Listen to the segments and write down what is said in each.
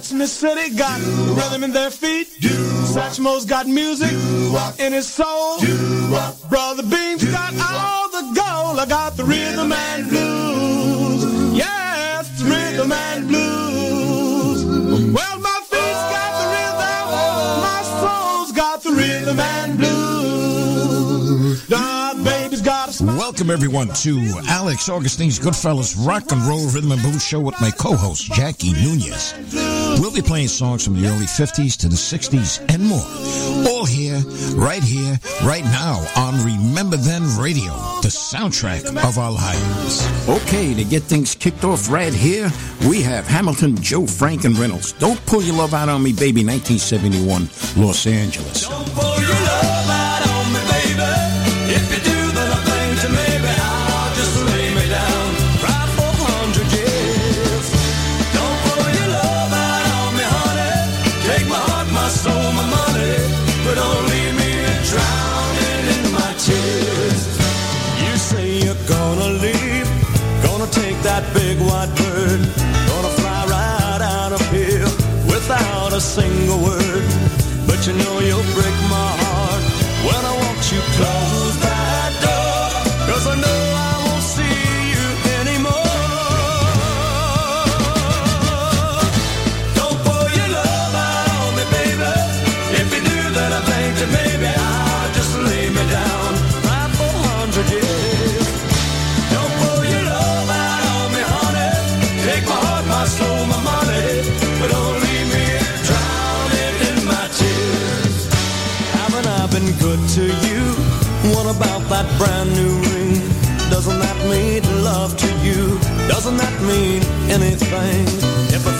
Cats in the city got rhythm in their feet. Satchmo's got music in his soul. Brother Beam's got all the gold. I got the rhythm and blues. Yes, the rhythm and blues. Welcome everyone to Alex Augustine's Goodfellas Rock and Roll Rhythm and Blues Show with my co-host Jackie Nunez. We'll be playing songs from the early 50s to the 60s and more. All here, right here, right now on Remember Then Radio, the soundtrack of our lives. Okay, to get things kicked off right here, we have Hamilton, Joe, Frank, and Reynolds. Don't pull your love out on me, baby, 1971, Los Angeles. Without that brand new ring? Doesn't that mean love to you? Doesn't that mean anything? If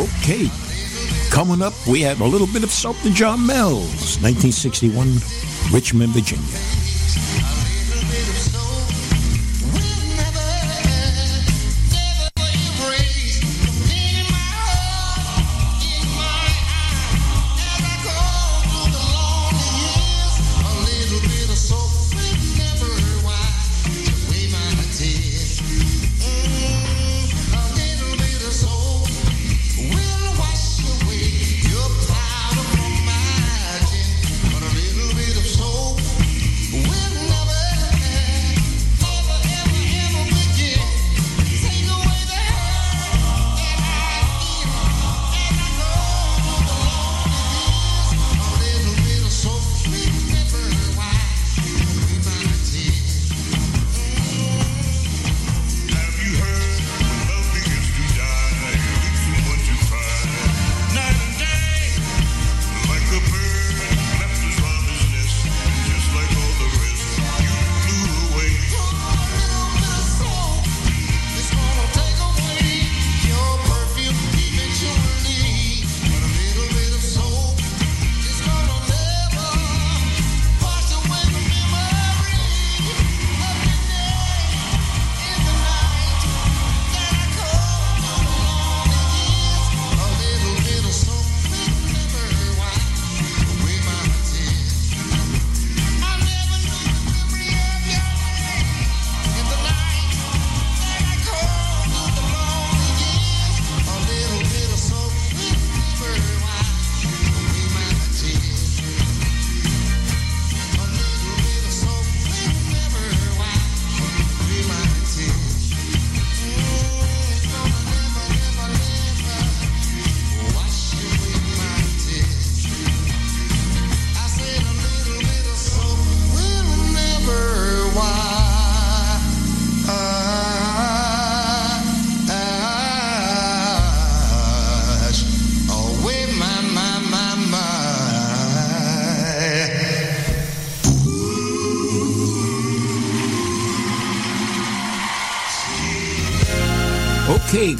Okay. Coming up, we have a little bit of something Jarmels, 1961, Richmond, Virginia.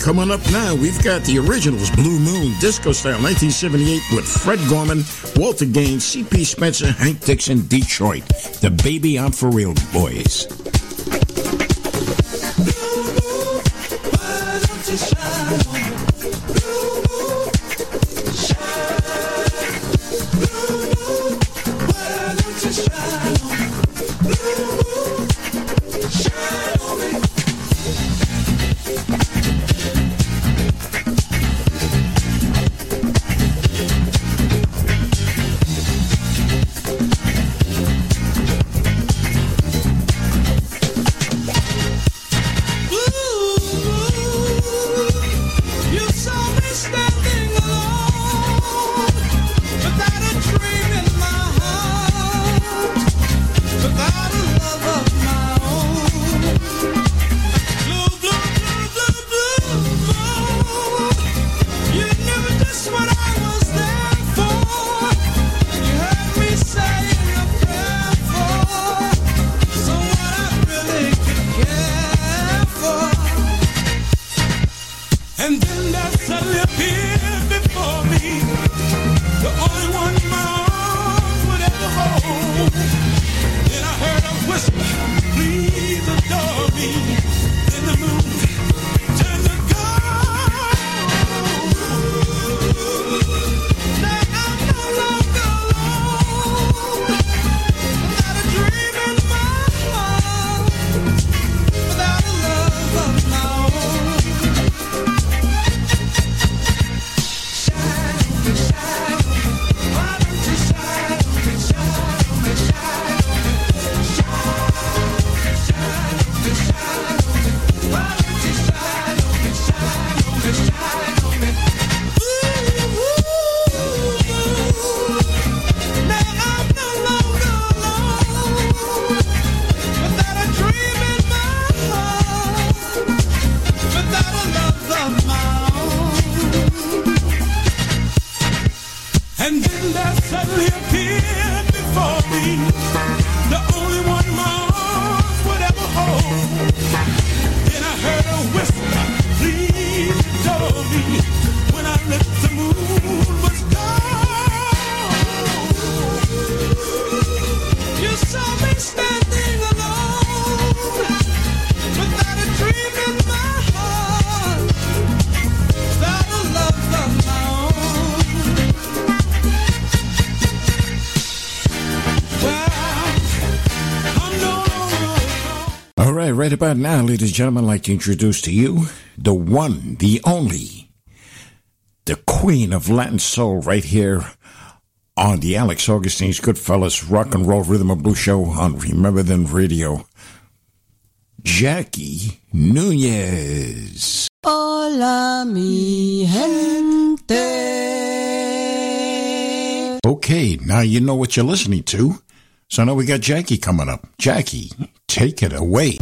Coming up now, we've got the originals Blue Moon, Disco Style 1978 with Fred Gorman, Walter Gaines, C.P. Spencer, Hank Dixon, Detroit. The Baby I'm For Real Boys. About now, ladies and gentlemen, I'd like to introduce to you the one, the only, the queen of Latin soul right here on the Alex Augustine's Goodfellas Rock and Roll Rhythm and Blues Show on Remember Then Radio. Jackie Nunez. Hola, mi gente. Okay, now you know what you're listening to. So now we got Jackie coming up. Jackie, take it away.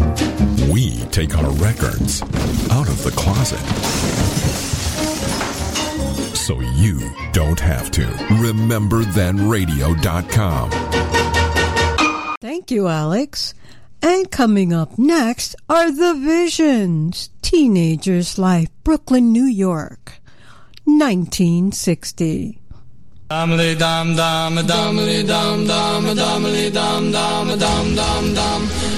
We take our records out of the closet. So you don't have to. Remember then RememberThenRadio.com. Thank you, Alex. And coming up next are The Visions Teenager's Life, Brooklyn, New York, 1960. Damly dum dum dumly dum dum dumly dum dum dum dum dum.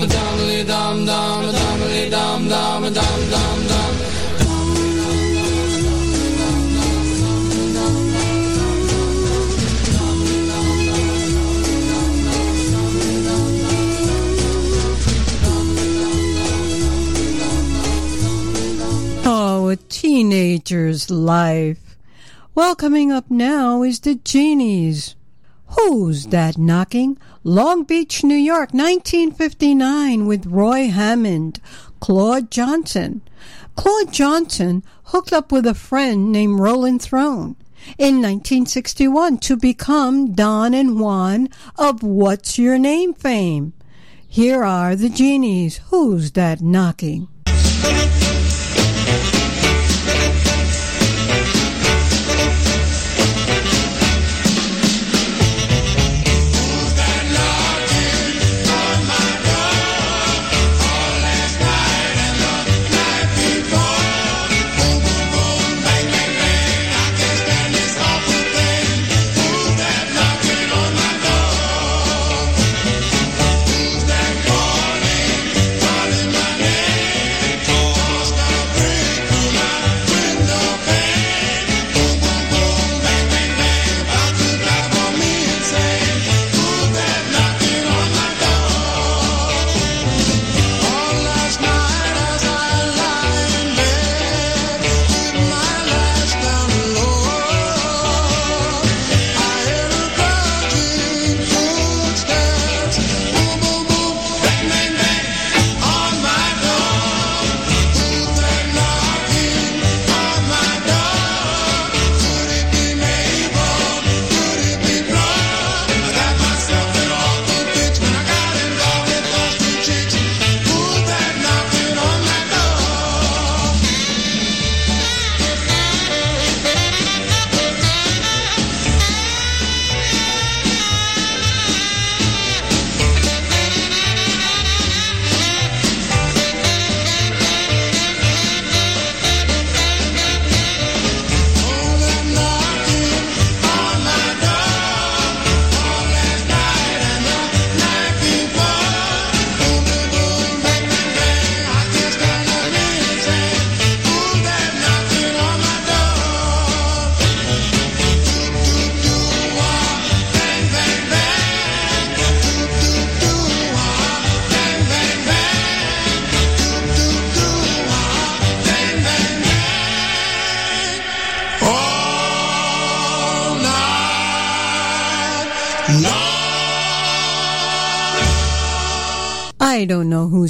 life. Well, coming up now is the Genies. Who's That Knocking? Long Beach, New York, 1959, with Roy Hammond, Claude Johnson. Claude Johnson hooked up with a friend named Roland Trone in 1961 to become Don and Juan of What's Your Name fame. Here are the Genies. Who's That Knocking?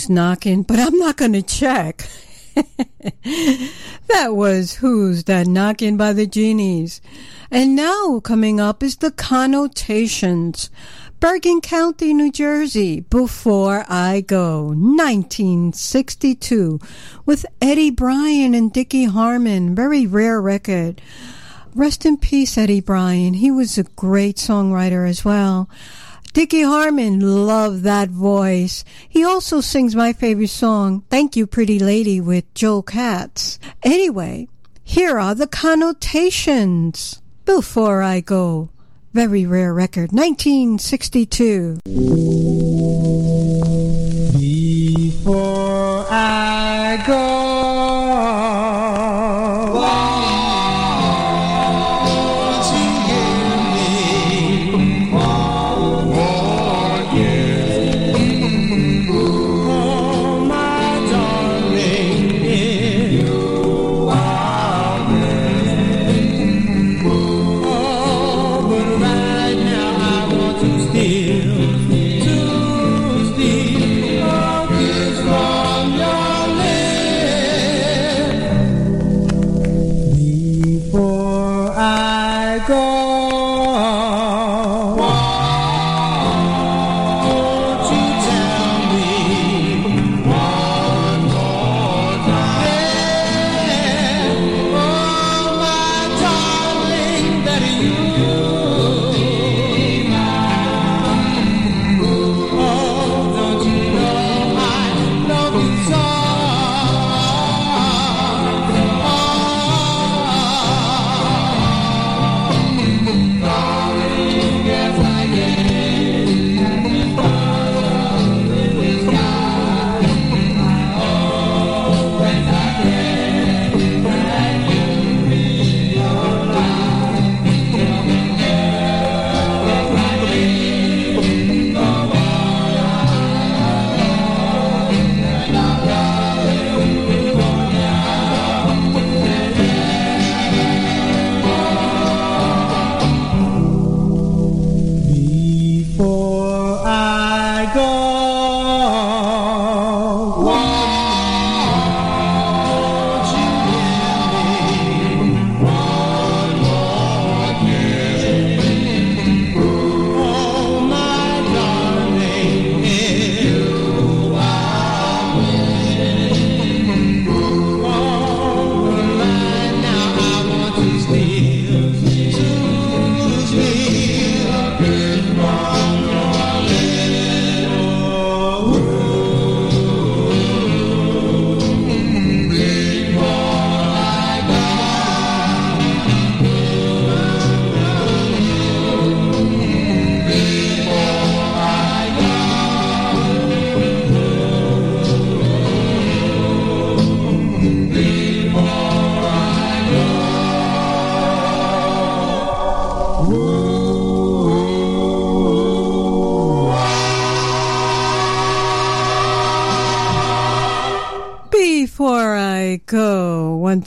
Knocking, but I'm not going to check. that was Who's That Knocking by the Genies. And now coming up is the connotations. Bergen County, New Jersey, Before I Go, 1962, with Eddie Bryan and Dickie Harmon. Very rare record. Rest in peace, Eddie Bryan. He was a great songwriter as well. Dickie Harmon, love that voice. He also sings my favorite song, Thank You Pretty Lady, with Joe Katz. Anyway, here are the connotations. Before I go, very rare record, 1962. Before I go,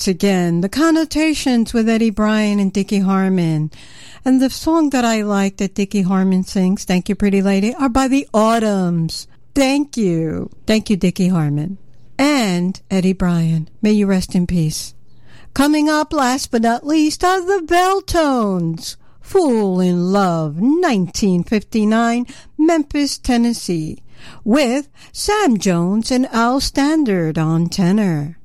once again, the connotations with Eddie Bryan and Dickie Harmon. And the song that I like that Dickie Harmon sings, Thank You Pretty Lady, are by the Autumns. Thank you. Thank you, Dickie Harmon. And Eddie Bryan. May you rest in peace. Coming up, last but not least, are the Belltones. Fool in Love, 1959, Memphis, Tennessee, with Sam Jones and Al Standard on tenor.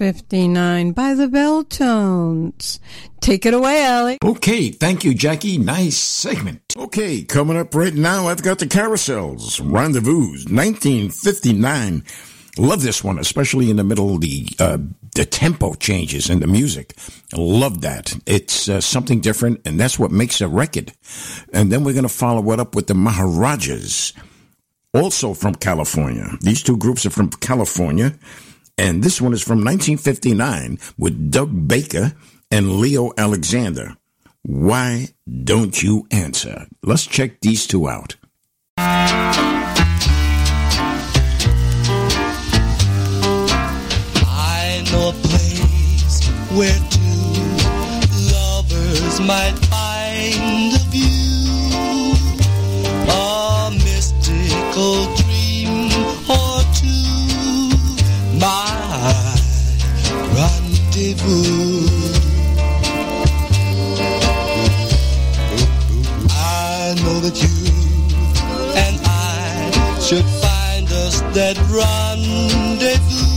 1959, by the Belltones. Take it away, Allie. Okay, thank you, Jackie. Nice segment. Okay, coming up right now, I've got the Carousels, Rendezvous, 1959. Love this one, especially in the middle of the uh, the tempo changes in the music. Love that. It's uh, something different, and that's what makes a record. And then we're going to follow it up with the Maharajas, also from California. These two groups are from California, and this one is from 1959 with Doug Baker and Leo Alexander. Why don't you answer? Let's check these two out. I know a place where two lovers might find a view, a mystical I know that you and I should find us that rendezvous.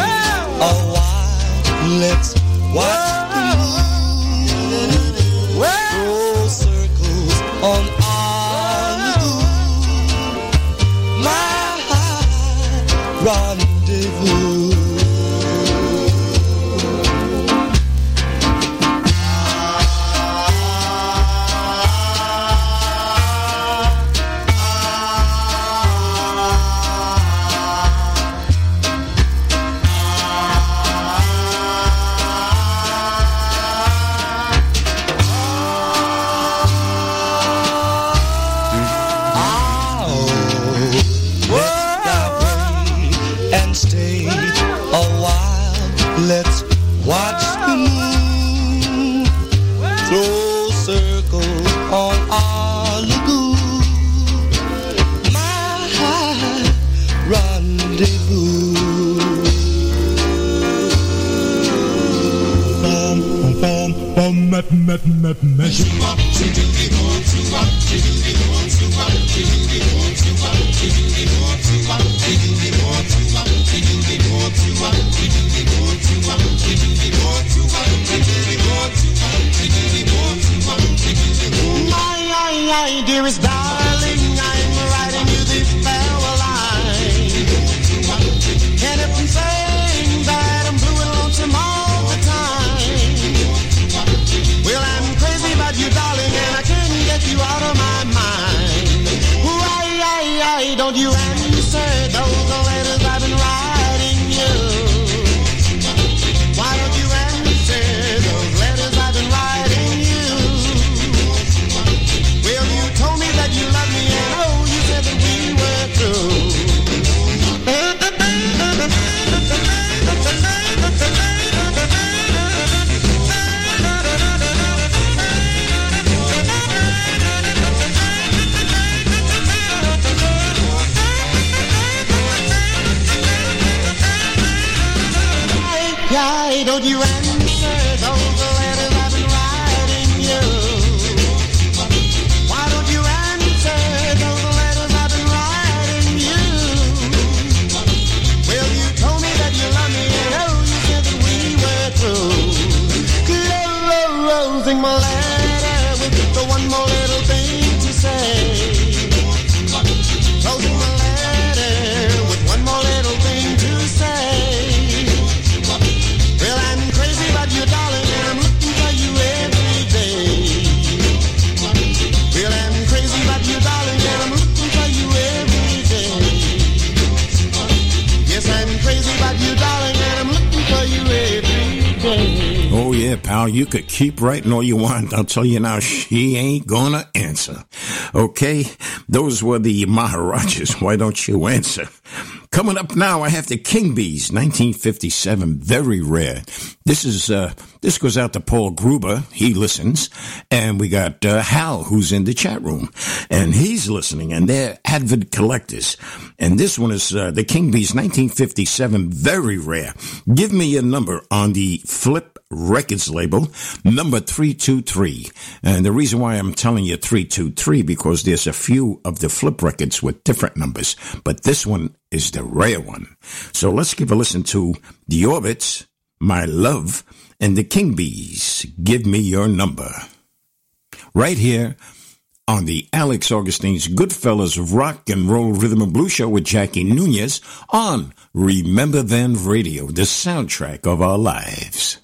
Stay a while. Let's watch the moon go circles on our. My rendezvous. met met measure. Measure up. You could keep writing all you want. I'll tell you now, she ain't gonna answer. Okay? Those were the Maharajas. Why don't you answer? Coming up now, I have the King Bees, 1957. Very rare. This is, uh, this goes out to Paul Gruber. He listens. And we got, uh, Hal, who's in the chat room. And he's listening. And they're avid collectors. And this one is, uh, the King Bees, 1957. Very rare. Give me a number on the Flip Records label, number 323. And the reason why I'm telling you 323 because there's a few of the flip records with different numbers, but this one is the rare one. So let's give a listen to The Orbits, My Love, and the King Bees, Give Me Your Number. Right here on the Alex Augustine's Goodfellas Rock and Roll Rhythm and Blues Show with Jackie Nunez on Remember Then Radio, the soundtrack of our lives.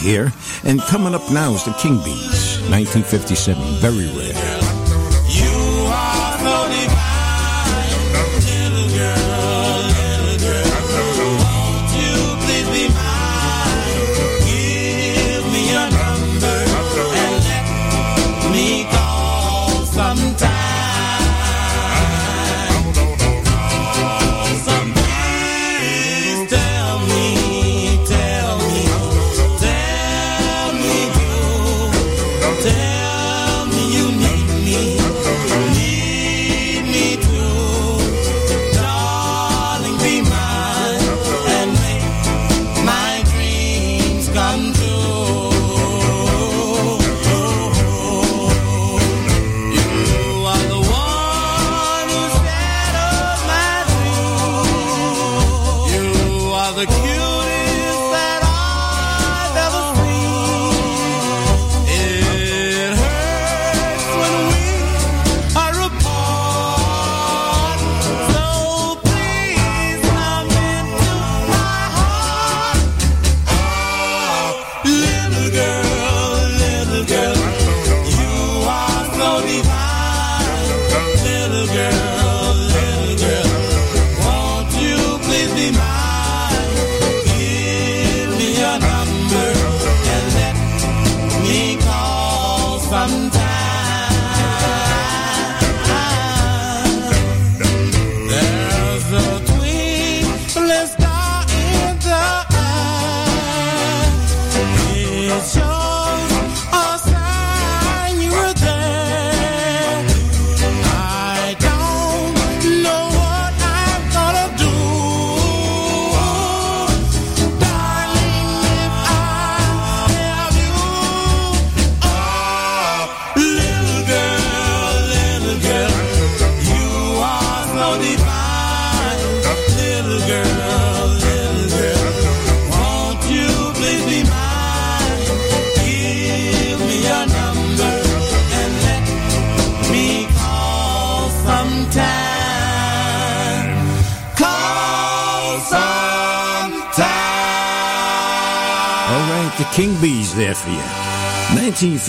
here. And coming up now is the King Bees, 1957. Very rare.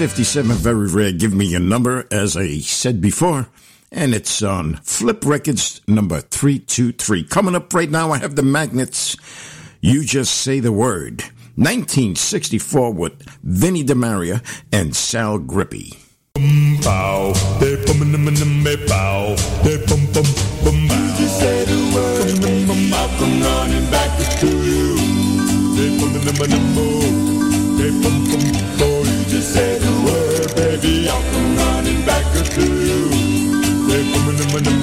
57, very rare. Give me your number, as I said before. And it's on Flip Records number 323. Coming up right now, I have the magnets. You just say the word. 1964 with Vinnie DiMaria and Sal Grippy. Boom, pow, they bum, bum, bum, pow, they bum, bum, bum, You just say the word, I'll come running back to you. They bum, bum, bum, bum, when the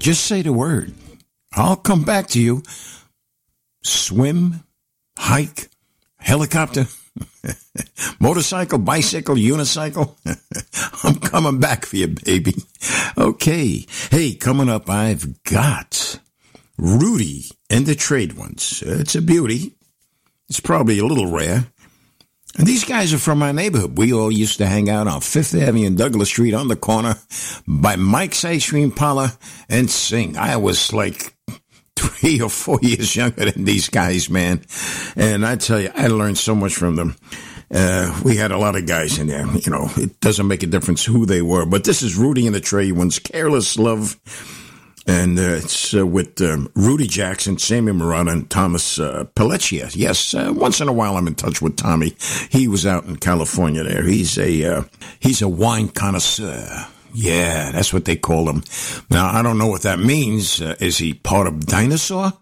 just say the word. I'll come back to you. Swim, hike, helicopter, motorcycle, bicycle, unicycle. I'm coming back for you, baby. Okay. Hey, coming up, I've got Rudy and the Trade Ones. It's a beauty. It's probably a little rare. And these guys are from my neighborhood. We all used to hang out on Fifth Avenue and Douglas Street on the corner by Mike's Ice Cream Parlor and sing. I was like three or four years younger than these guys, man. And I tell you, I learned so much from them. Uh, we had a lot of guys in there. You know, it doesn't make a difference who they were. But this is Rudy and the Trade Ones, Careless Love. And uh, it's uh, with um, Rudy Jackson, Sammy Murata, and Thomas uh. Yes, uh, once in a while I'm in touch with Tommy. He was out in California there. He's a uh, he's a wine connoisseur. Yeah, that's what they call him. Now I don't know what that means. Uh, is he part of Dinosaur?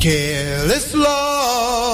Careless love.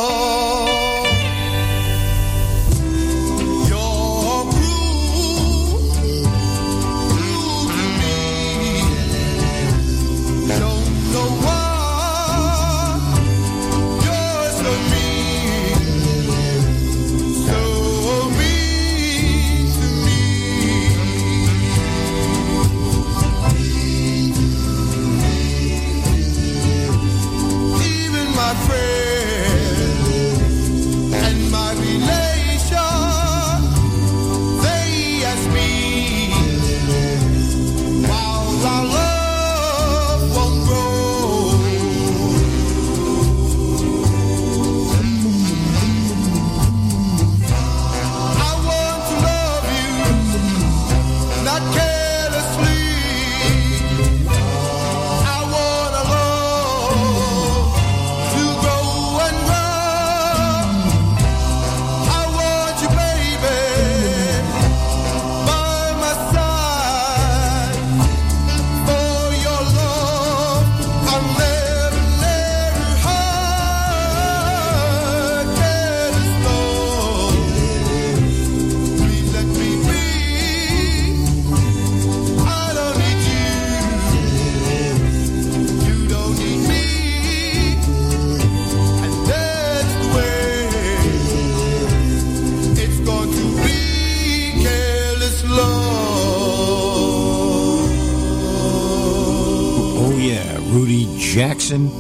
Jackson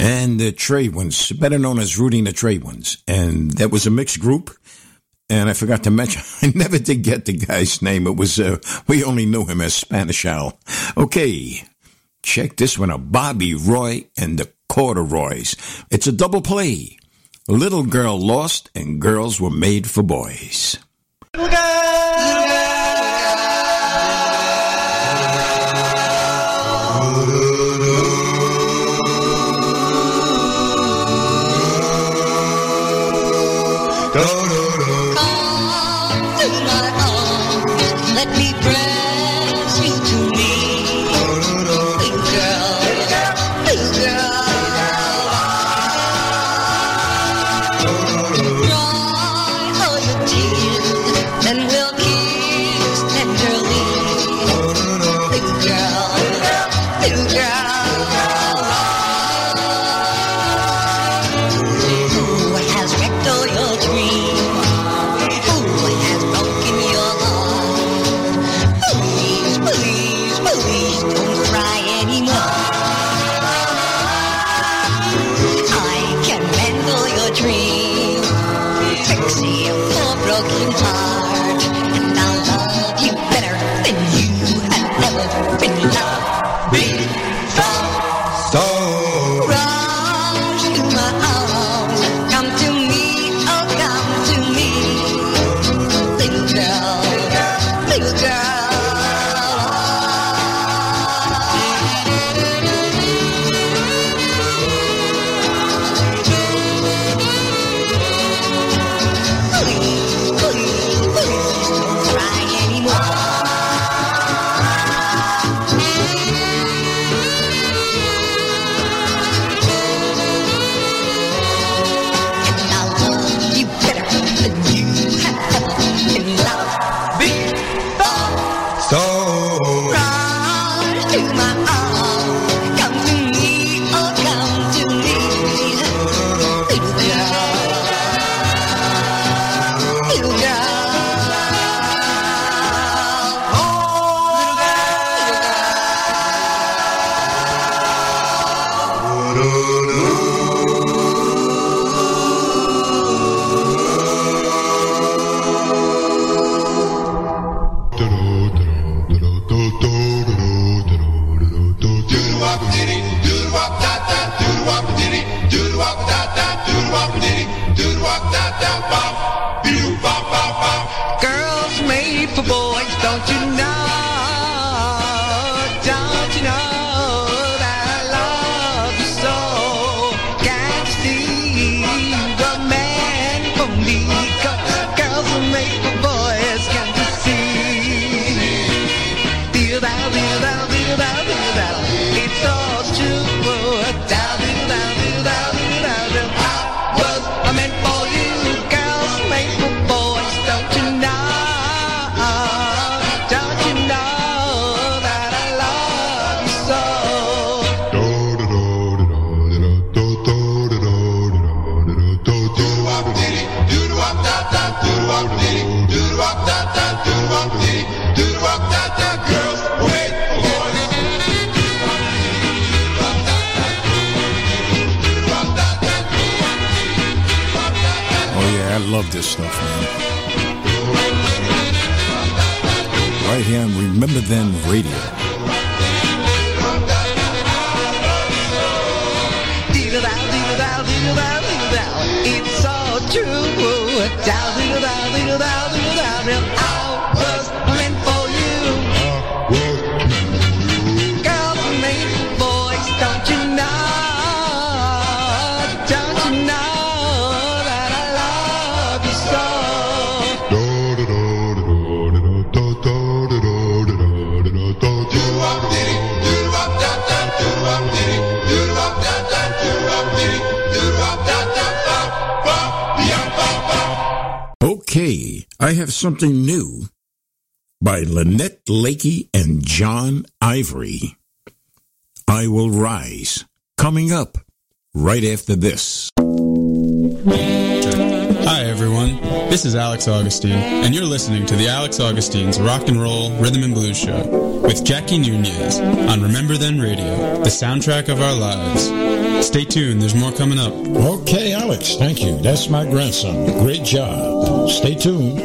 and the Trade Ones, better known as Rooting the Trade Ones, and that was a mixed group. And I forgot to mention, I never did get the guy's name. It was, uh, we only knew him as Spanish Al. Okay, check this one out. Bobby Roy and the Corduroys. It's a double play. Little Girl Lost and Girls Were Made for Boys. Let Remember Then Radio. It's all true. Have something new by Lynette Lakey and John Ivory. I Will Rise. Coming up right after this. Hi, everyone. This is Alex Augustine, and you're listening to the Alex Augustine's Rock and Roll Rhythm and Blues Show with Jackie Nunez on Remember Then Radio, the soundtrack of our lives. Stay tuned, there's more coming up. Okay, Alex, thank you. That's my grandson. Great job. Stay tuned.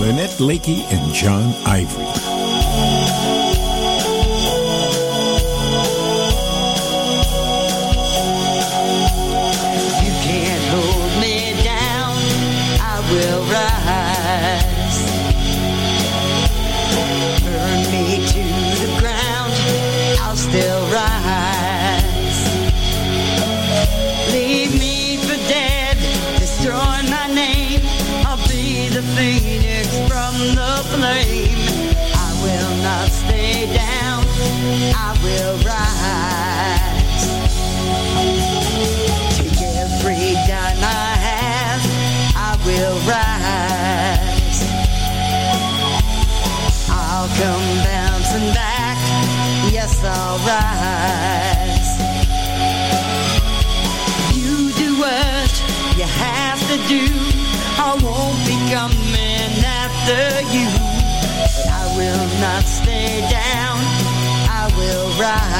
Lynette Lakey and John Ivory. After you. But I will not stay down, I will rise.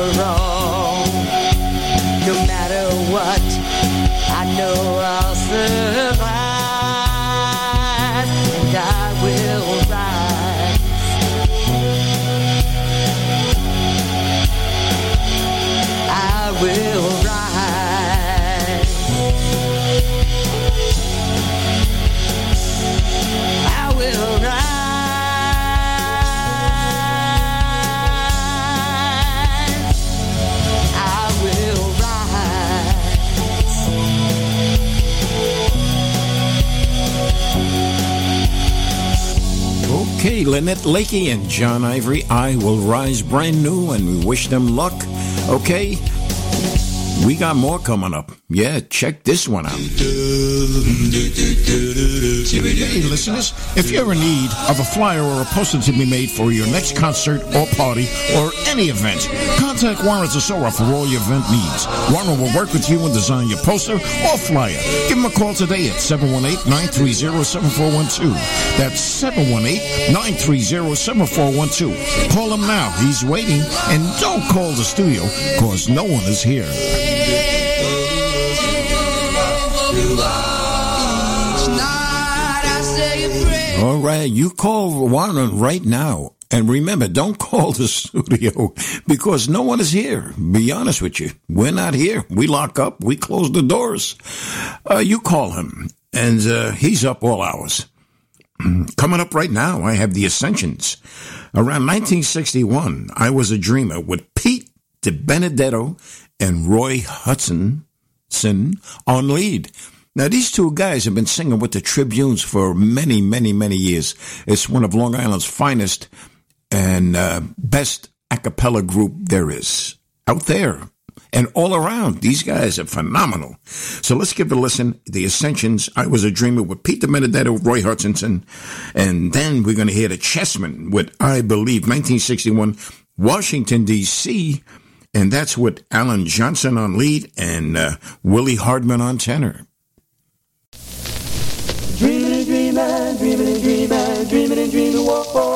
No matter what, I know Okay, Lynette Lakey and John Ivory, I Will Rise, brand new, and we wish them luck. Okay, we got more coming up. Yeah, check this one out. Hey, listeners, if you're in need of a flyer or a poster to be made for your next concert or party or any event, contact Warren Zasora for all your event needs. Warren will work with you and design your poster or flyer. Give him a call today at 718-930-7412. That's 718-930-7412. Call him now. He's waiting. And don't call the studio because no one is here. All right, you call Warren right now. And remember, don't call the studio because no one is here. Be honest with you. We're not here. We lock up. We close the doors. Uh, you call him and uh, he's up all hours. Coming up right now, I have the Ascensions. Around 1961, I was a dreamer with Pete DiBenedetto and Roy Hudson on lead. Now, these two guys have been singing with the Tribunes for many, many, many years. It's one of Long Island's finest and uh, best a cappella group there is out there and all around. These guys are phenomenal. So let's give it a listen. The Ascensions, I Was a Dreamer with Pete Benedetto, Roy Hutchinson. And then we're going to hear the Chessmen with I Believe, 1961, Washington, D.C. And that's with Alan Johnson on lead and uh, Willie Hardman on tenor. Dreaming and dreaming, dreaming and dreaming, dreaming and dreaming.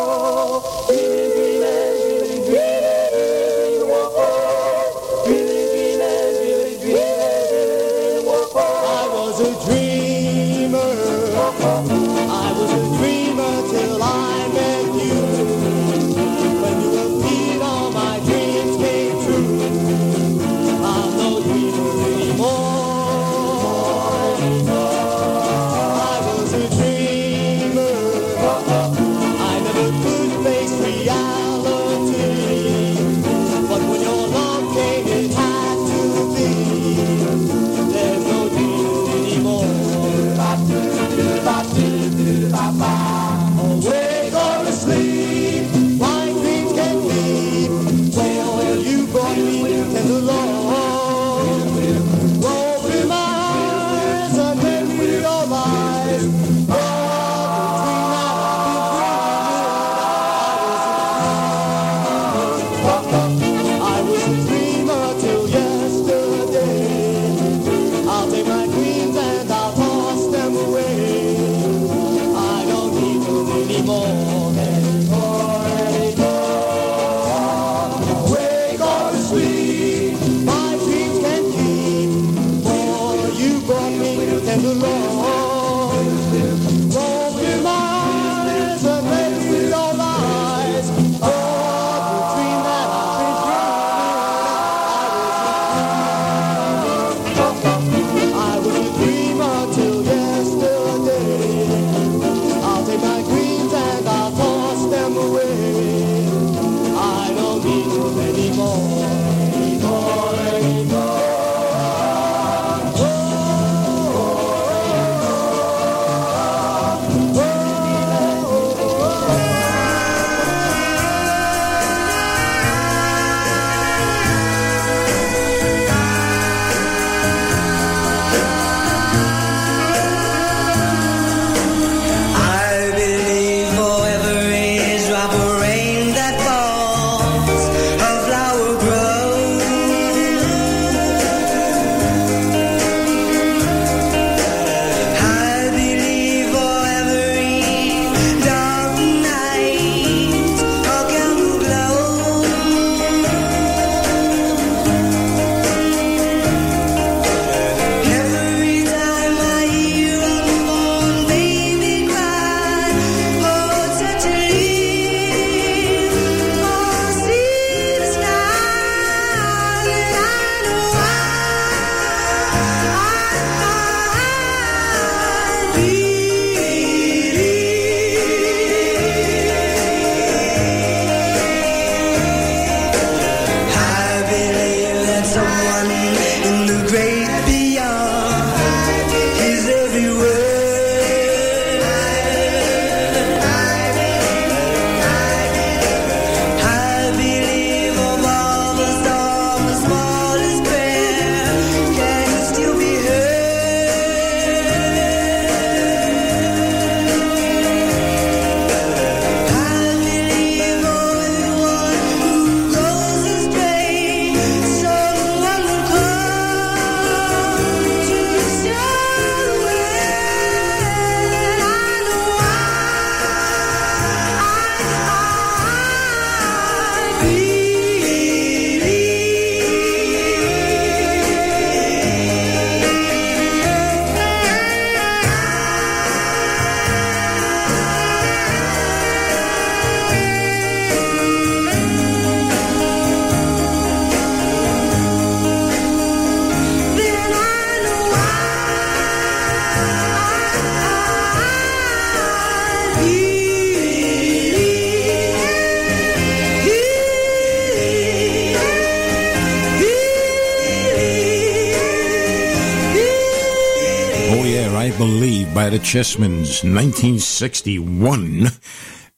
Chessmans, 1961.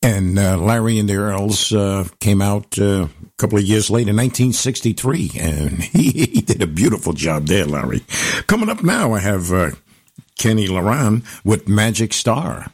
And uh, Larry and the Earls uh, came out uh, a couple of years later, 1963. And he, he did a beautiful job there, Larry. Coming up now, I have uh, Kenny Loran with Magic Star.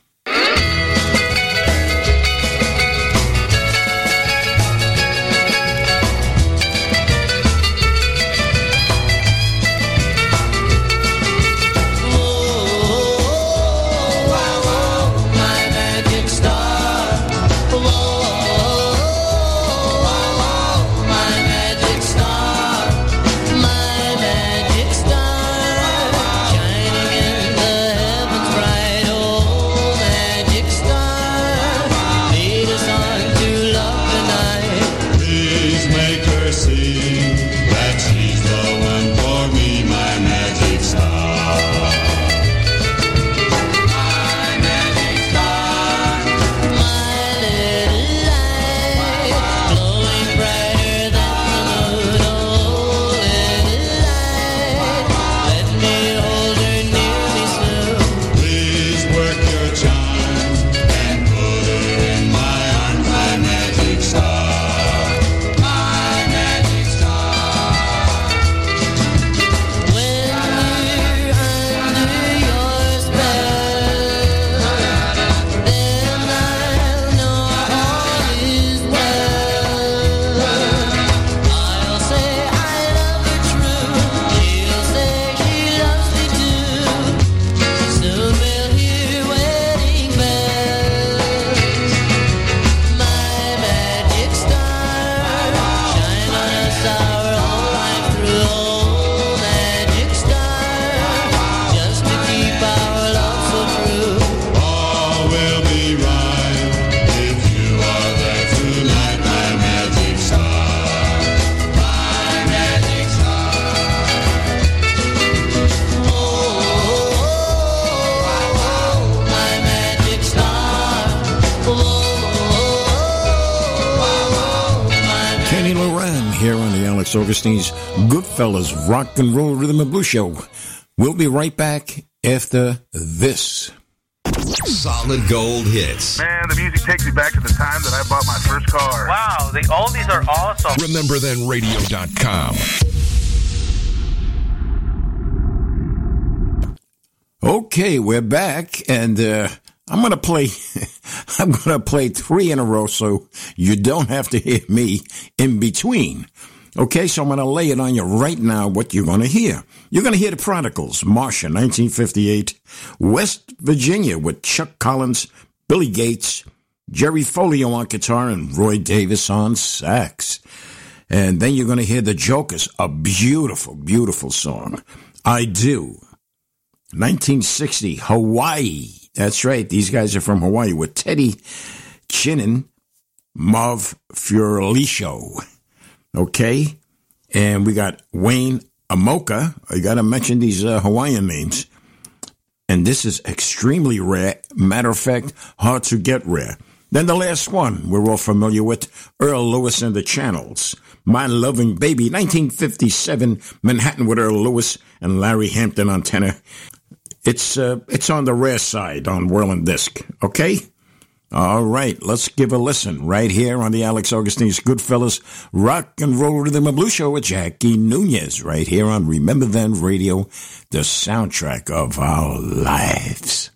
The Alex Augustine's Goodfellas Rock and Roll Rhythm and Blues Show. We'll be right back after this. Solid gold hits. Man, the music takes me back to the time that I bought my first car. Wow, the oldies are awesome. RememberThenRadio.com. Okay, we're back, and uh, I'm gonna play. I'm gonna play three in a row, so you don't have to hear me in between. Okay, so I'm gonna lay it on you right now. What you're gonna hear? You're gonna hear the Prodigals, Marcia, 1958, West Virginia with Chuck Collins, Billy Gates, Jerry Folio on guitar, and Roy Davis on sax. And then you're gonna hear the Jokers, a beautiful, beautiful song. I do. 1960, Hawaii. That's right. These guys are from Hawaii with Teddy Chinin, Marv Furlicio. Okay. And we got Wayne Amoka. I got to mention these uh, Hawaiian names. And this is extremely rare. Matter of fact, hard to get rare. Then the last one we're all familiar with Earl Lewis and the Channels. My Loving Baby, 1957, Manhattan with Earl Lewis and Larry Hampton on tenor. It's uh, it's on the rare side on Whirling Disc. Okay. All right, let's give a listen right here on the Alex Augustine's Goodfellas Rock and Roll Rhythm and Blues Show with Jackie Nunez, right here on Remember Then Radio, the soundtrack of our lives.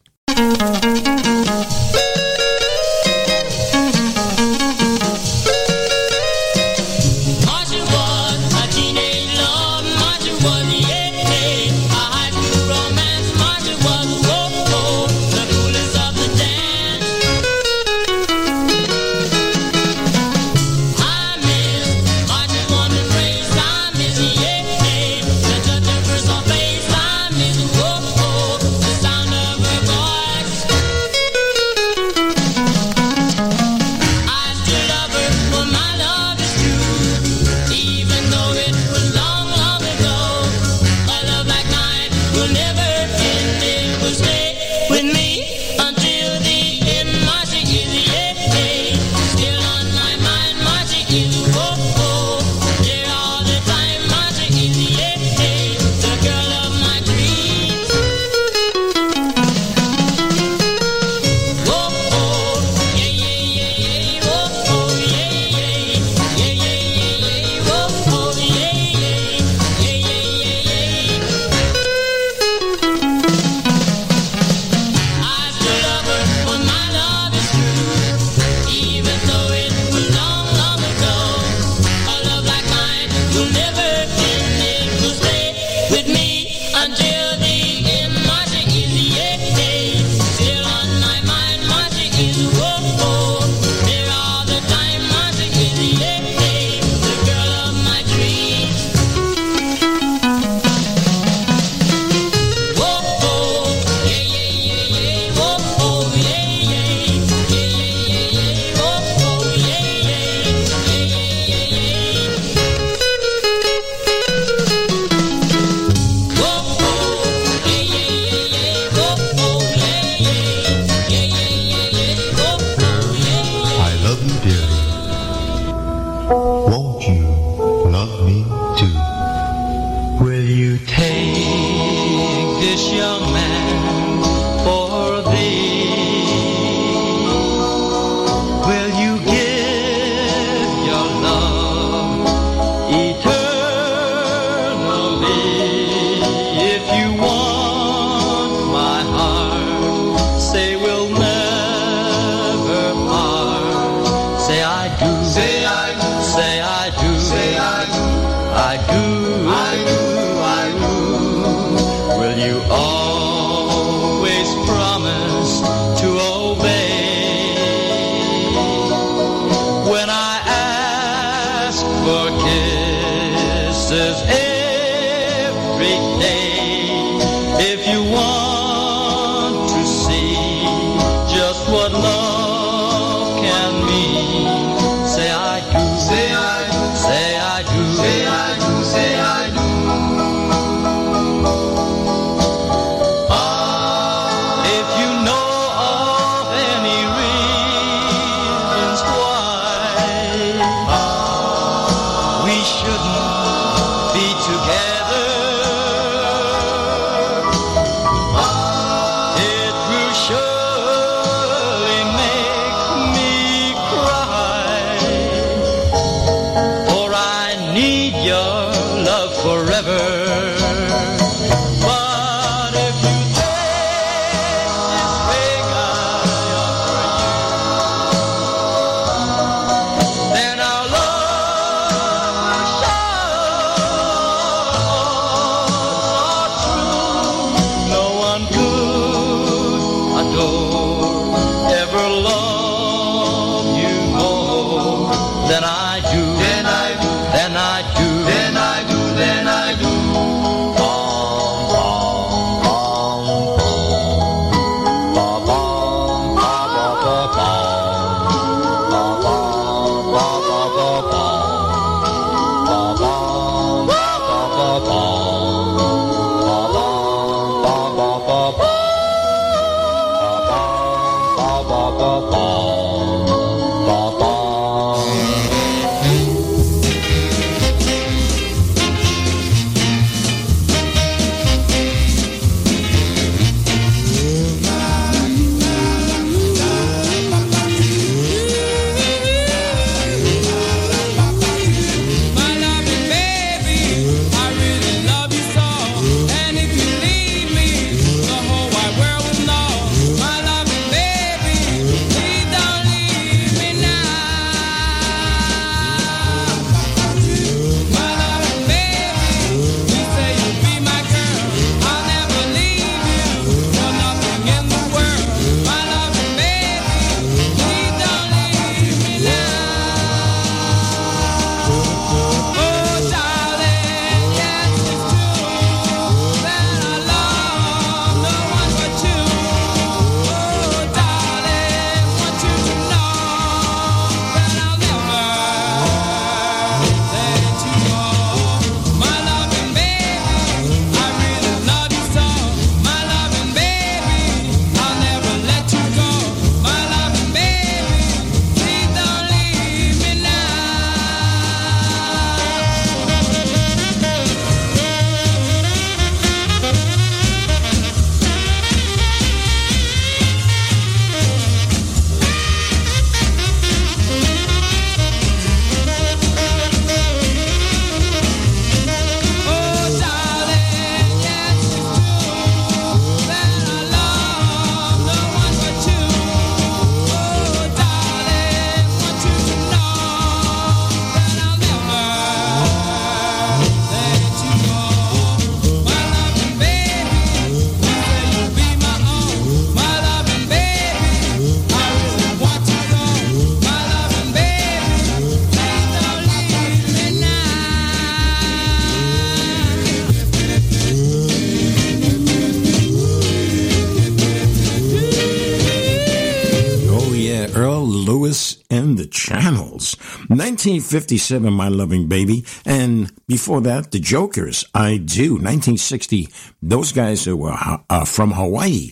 1957, My Loving Baby. And before that, The Jokers, I Do. 1960, those guys were uh, from Hawaii.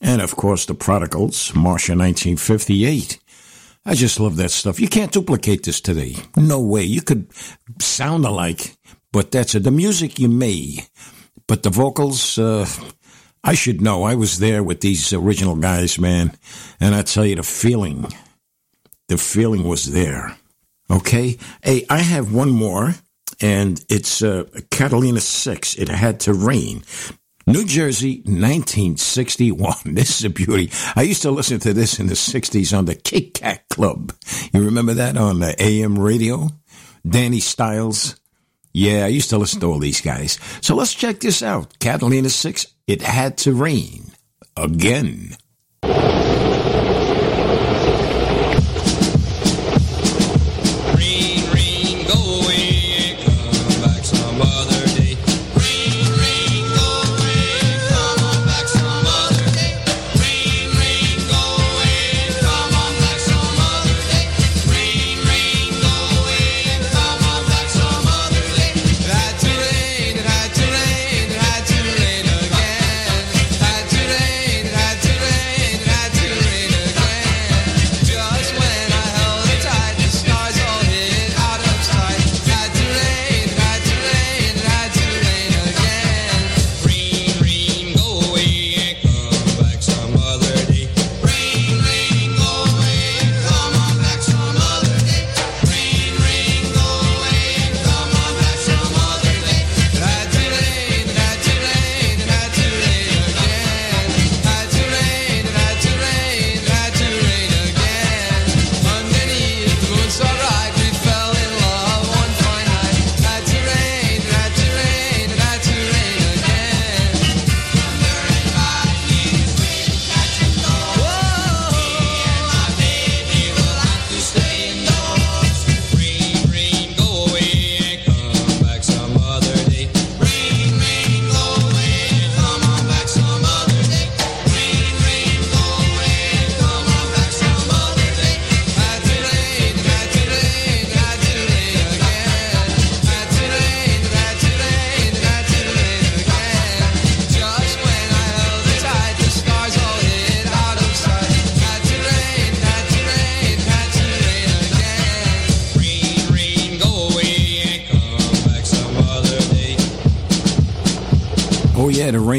And of course, The Prodigals, Marsha, 1958. I just love that stuff. You can't duplicate this today. No way. You could sound alike, but that's it. The music you may, but the vocals, uh, I should know. I was there with these original guys, man. And I tell you, the feeling, the feeling was there. Okay. Hey, I have one more, and it's uh, Catalina 6. It had to rain. New Jersey, 1961. This is a beauty. I used to listen to this in the 60s on the Kit Kat Club. You remember that on the AM radio? Danny Stiles. Yeah, I used to listen to all these guys. So let's check this out. Catalina 6, It Had to Rain. Again.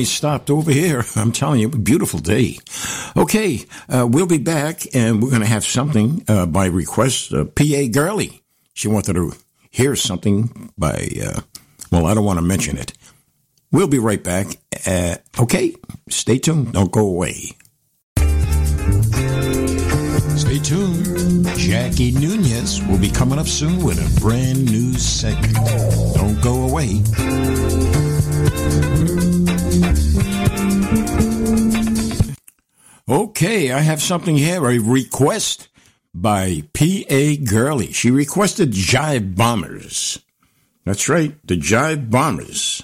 Stopped over here. I'm telling you, beautiful day. Okay, uh, we'll be back and we're going to have something uh, by request. Uh, P.A. Gurley. She wanted to hear something by, uh, well, I don't want to mention it. We'll be right back. Uh, okay, stay tuned. Don't go away. Stay tuned. Jackie Nunez will be coming up soon with a brand new segment. Don't go away. Okay, I have something here, a request by P.A. Gurley. She requested Jive Bombers. That's right, the Jive Bombers.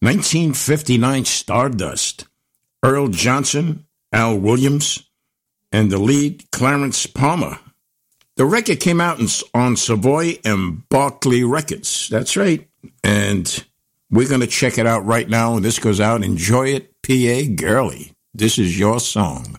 1959 Stardust. Earl Johnson, Al Williams, and the lead Clarence Palmer. The record came out on Savoy and Barclay Records. That's right. And we're going to check it out right now. This goes out. Enjoy it, P.A. Gurley. This is your song.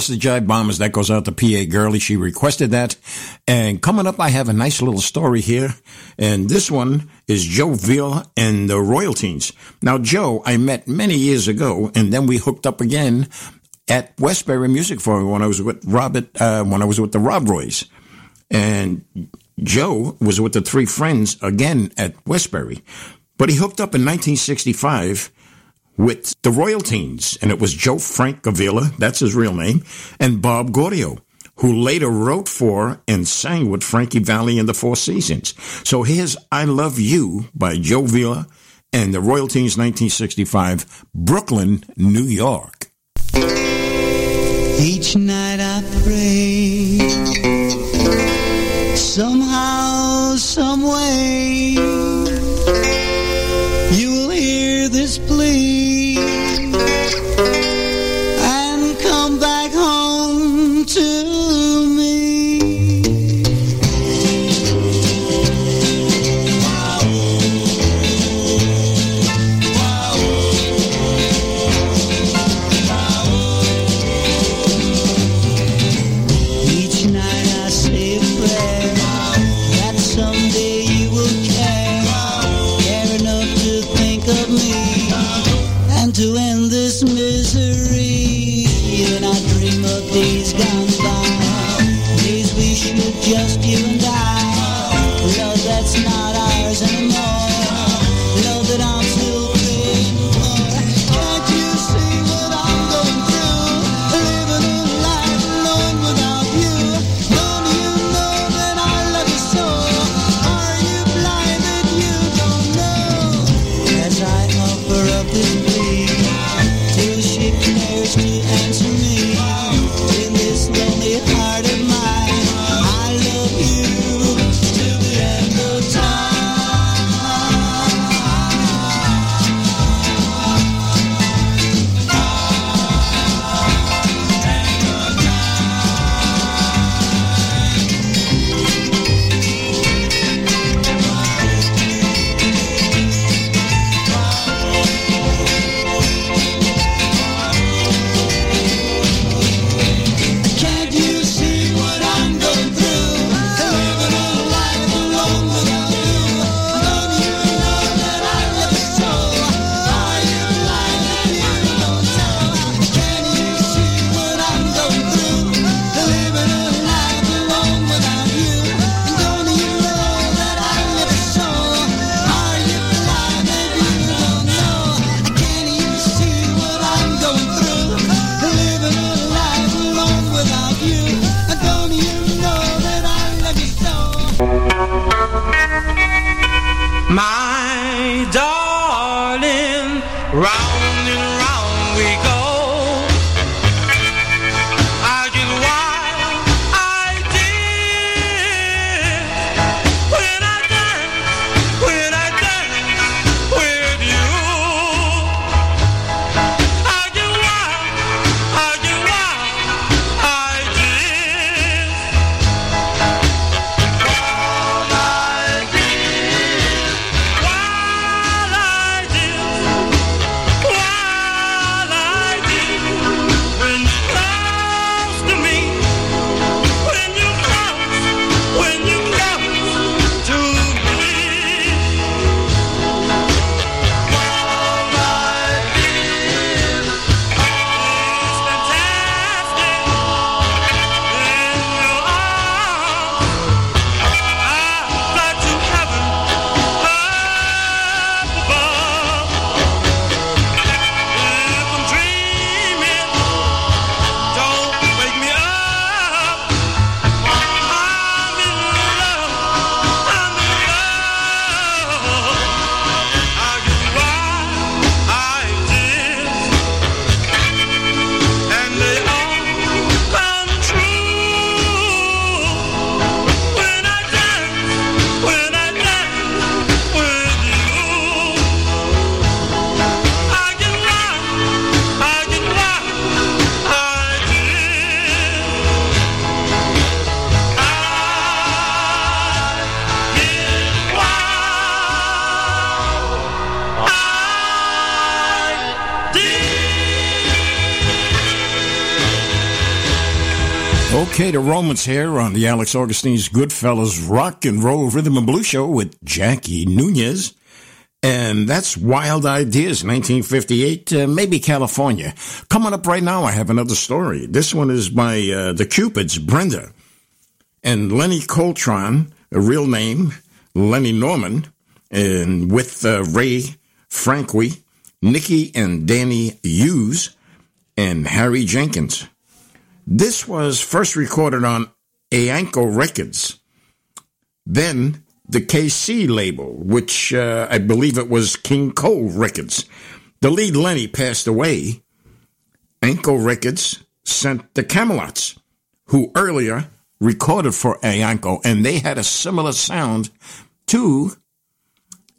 Stardust, the Jive Bombers. That goes out to P.A. Gurley. She requested that. And coming up, I have a nice little story here. And this one is Joe Villa and the Royal Teens. Now, Joe, I met many years ago, and then we hooked up again at Westbury Music Forum when I was with Robert, uh, when I was with the Rob Roys. And Joe was with the three friends again at Westbury. But he hooked up in 1965 with the Royal Teens, and it was Joe Frank Gavila, that's his real name, and Bob Gaudio, who later wrote for and sang with Frankie Valli in the Four Seasons. So here's I Love You by Joe Villa and the Royal Teens 1965, Brooklyn, New York. Each night I pray, somehow, some way, Romans here on the Alex Augustine's Goodfellas Rock and Roll Rhythm and Blues Show with Jackie Nunez. And that's Wild Ideas, 1958, uh, maybe California. Coming up right now, I have another story. This one is by uh, the Cupids, Brenda. And Lenny Coltron, a real name, Lenny Norman, and with uh, Ray Franqui, Nikki and Danny Hughes, and Harry Jenkins. This was first recorded on Aanko Records, then the KC label, which uh, I believe it was King Cole Records. The lead Lenny passed away. Aanko Records sent the Camelots, who earlier recorded for Aanko, and they had a similar sound to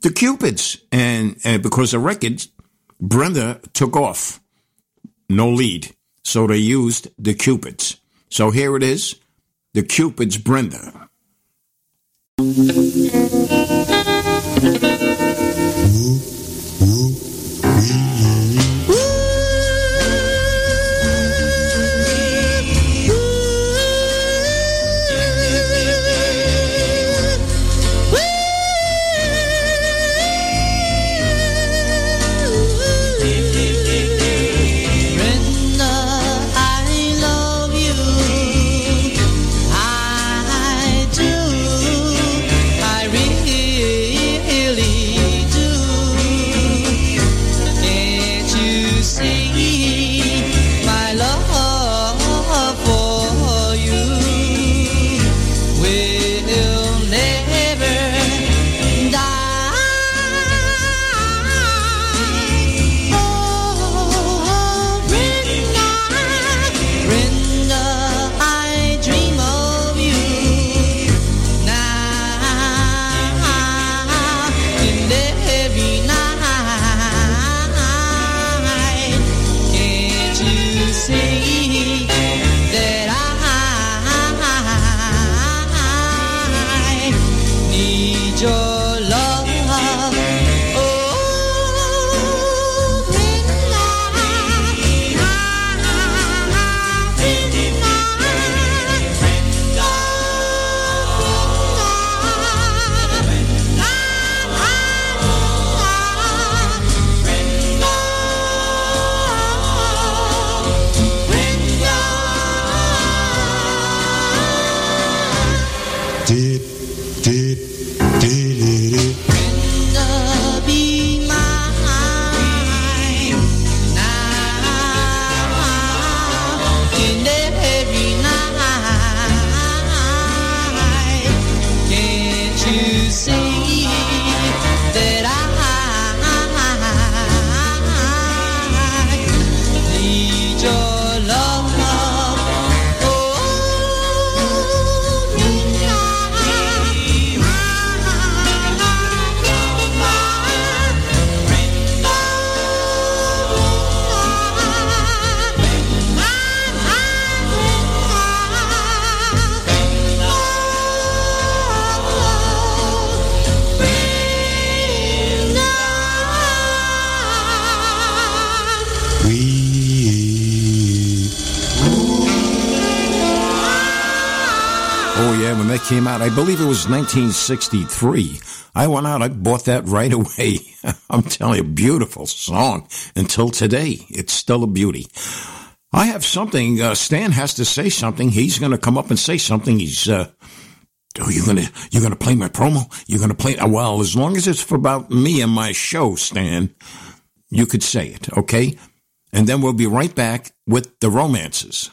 the Cupids. And, and because the record, Brenda took off, no lead. So they used the Cupids. So here it is the Cupids Brenda. Was 1963. I went out, I bought that right away. I'm telling you, beautiful song. Until today, it's still a beauty. I have something. Uh, Stan has to say something. He's going to come up and say something. He's. Uh, oh, you're gonna you're gonna play my promo. You're gonna play. Well, as long as it's for about me and my show, Stan, you could say it, okay? And then we'll be right back with the romances.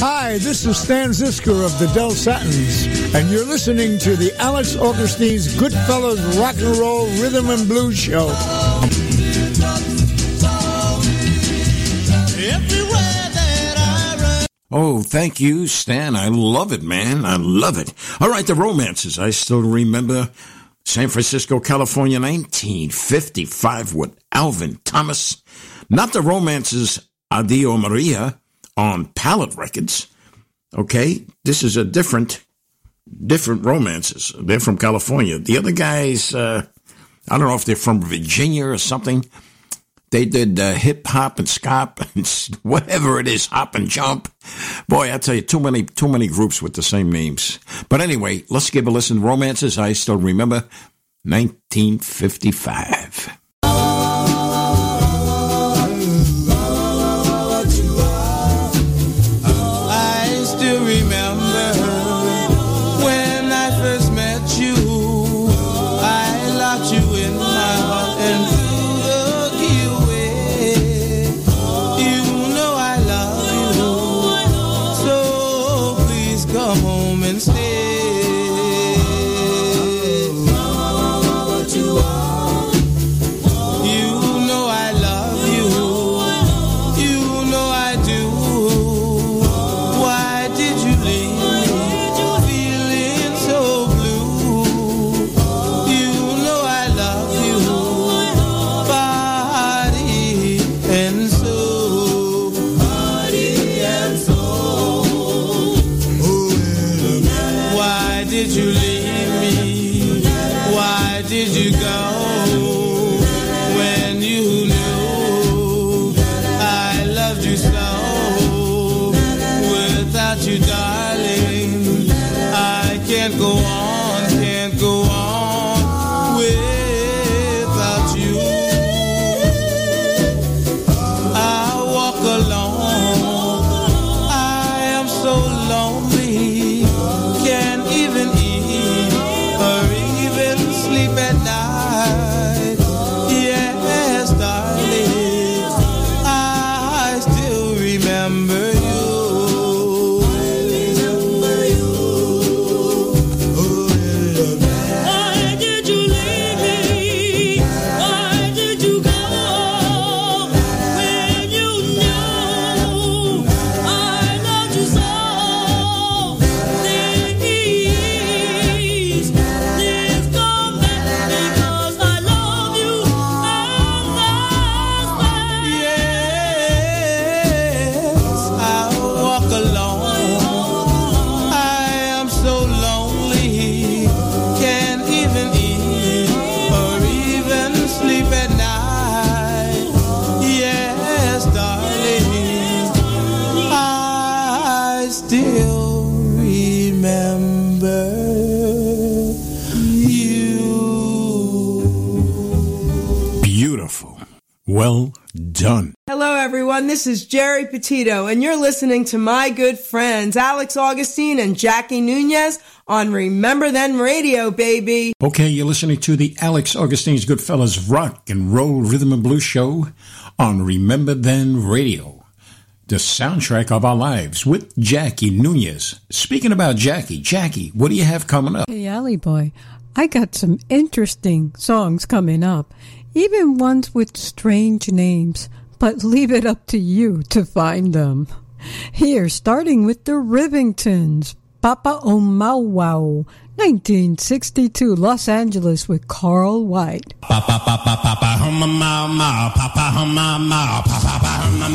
Hi, this is Stan Zizka of the Del Satins, and you're listening to the Alex Augustine's Goodfellas Rock and Roll Rhythm and Blues Show. Oh, thank you, Stan. I love it, man. I love it. All right, the romances. I still remember San Francisco, California, 1955 with Alvin Thomas. Not the romances Adio Maria on Palette Records. Okay, this is a different, different romances. They're from California. The other guys, uh, I don't know if they're from Virginia or something. They did uh, hip hop and ska and whatever it is, hop and jump. Boy, I tell you, too many, too many groups with the same names. But anyway, let's give a listen. Romances, I still remember, 1955. Everyone. This is Jerry Petito, and you're listening to my good friends Alex Augustine and Jackie Nunez on Remember Then Radio, baby. Okay, you're listening to the Alex Augustine's Goodfellas Rock and Roll Rhythm and Blues Show on Remember Then Radio, the soundtrack of our lives with Jackie Nunez. Speaking about Jackie, Jackie, what do you have coming up? Hey, Alley Boy, I got some interesting songs coming up, even ones with strange names, but leave it up to you to find them. Here, starting with the Rivingtons, Papa Wow, 1962, Los Angeles with Carl White. Papa, papa, papa, papa, papa, papa, papa, papa,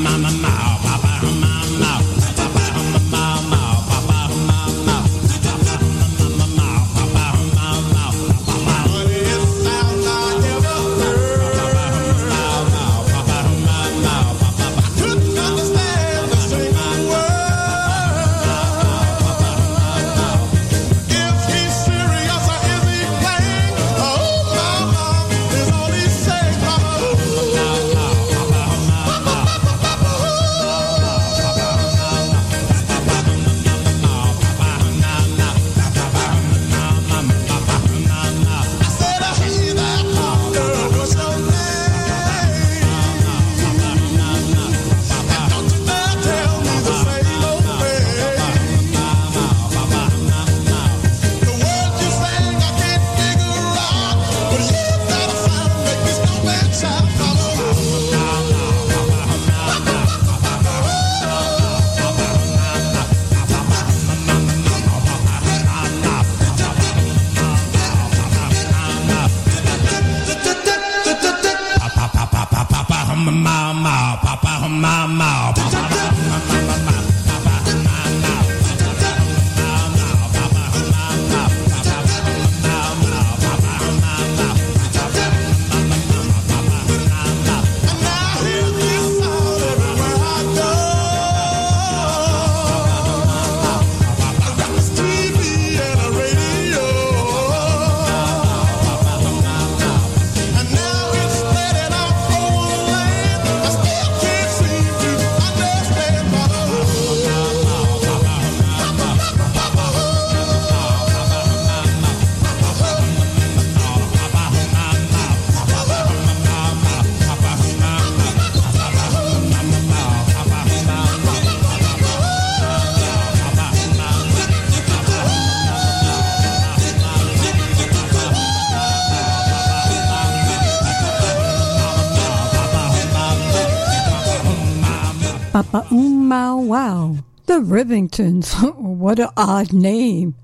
Rivingtons. what an odd name.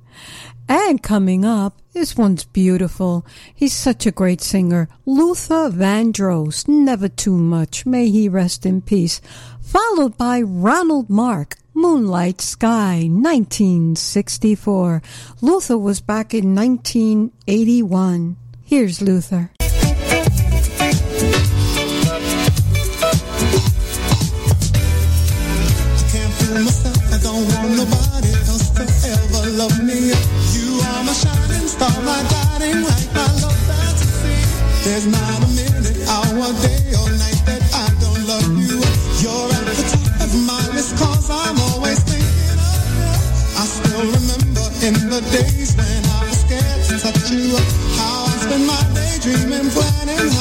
And coming up, this one's beautiful. He's such a great singer. Luther Vandross, Never Too Much. May he rest in peace. Followed by Ronald Mark, Moonlight Sky, 1964. Luther was back in 1981. Here's Luther. The days when I was scared to touch you. How I spent my day dreaming, planning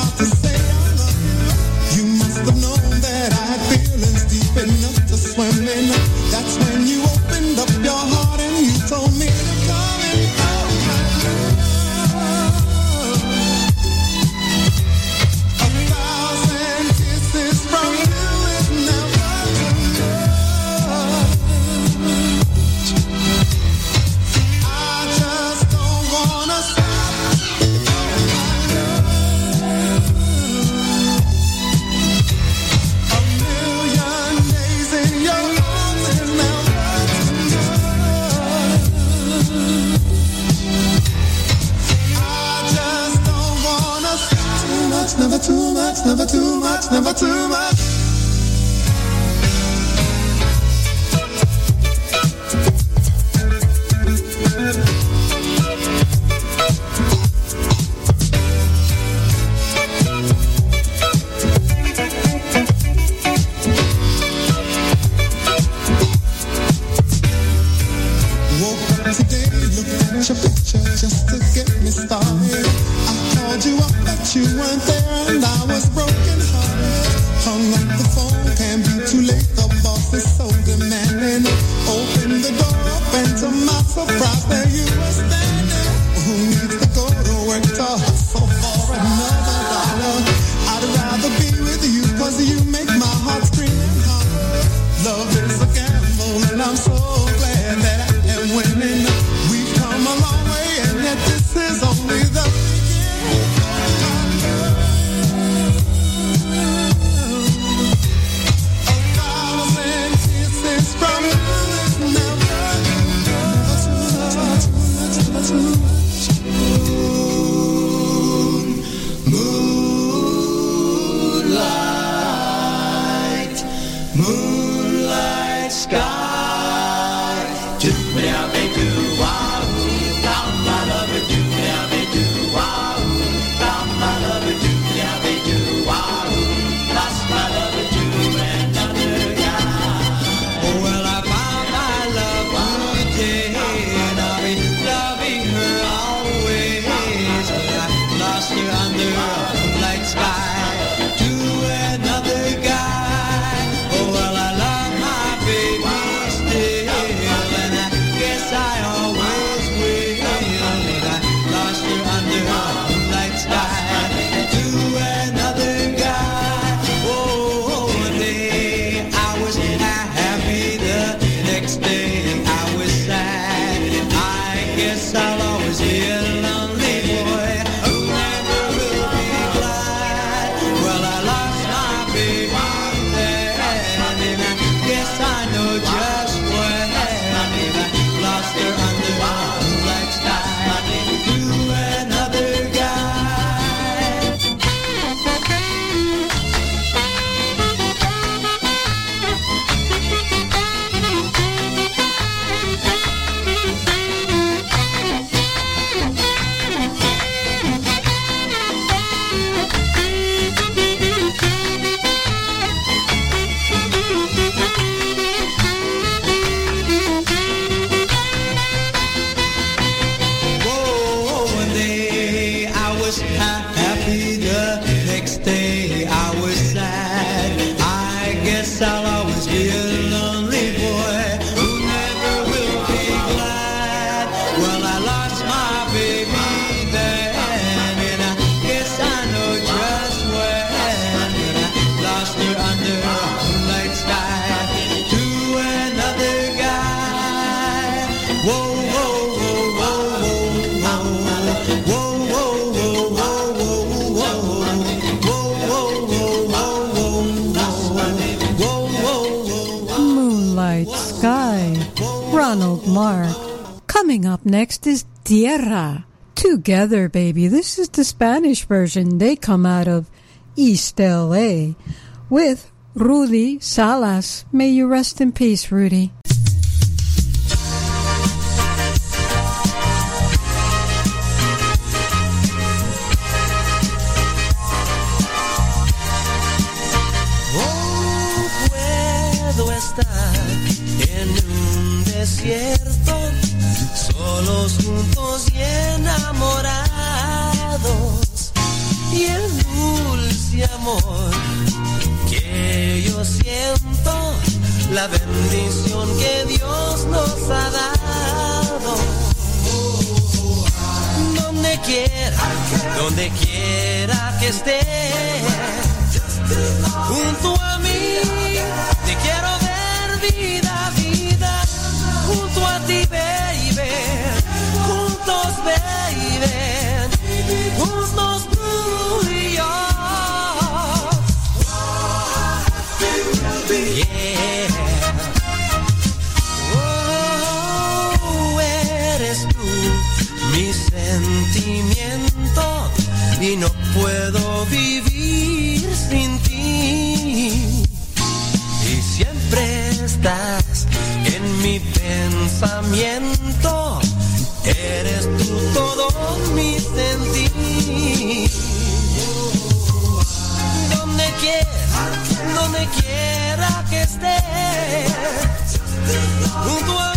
Mark. Coming up next is Tierra. Together, baby. This is the Spanish version. They come out of East LA with Rudy Salas. May you rest in peace, Rudy. juntos y enamorados. Y el dulce amor que yo siento la bendición que Dios nos ha dado. Donde quiera donde quiera que esté junto a mí te quiero ver vida. y no puedo vivir sin ti. Y siempre estás en mi pensamiento, eres tú todo mi sentir. Donde quiera, donde quiera que estés, junto a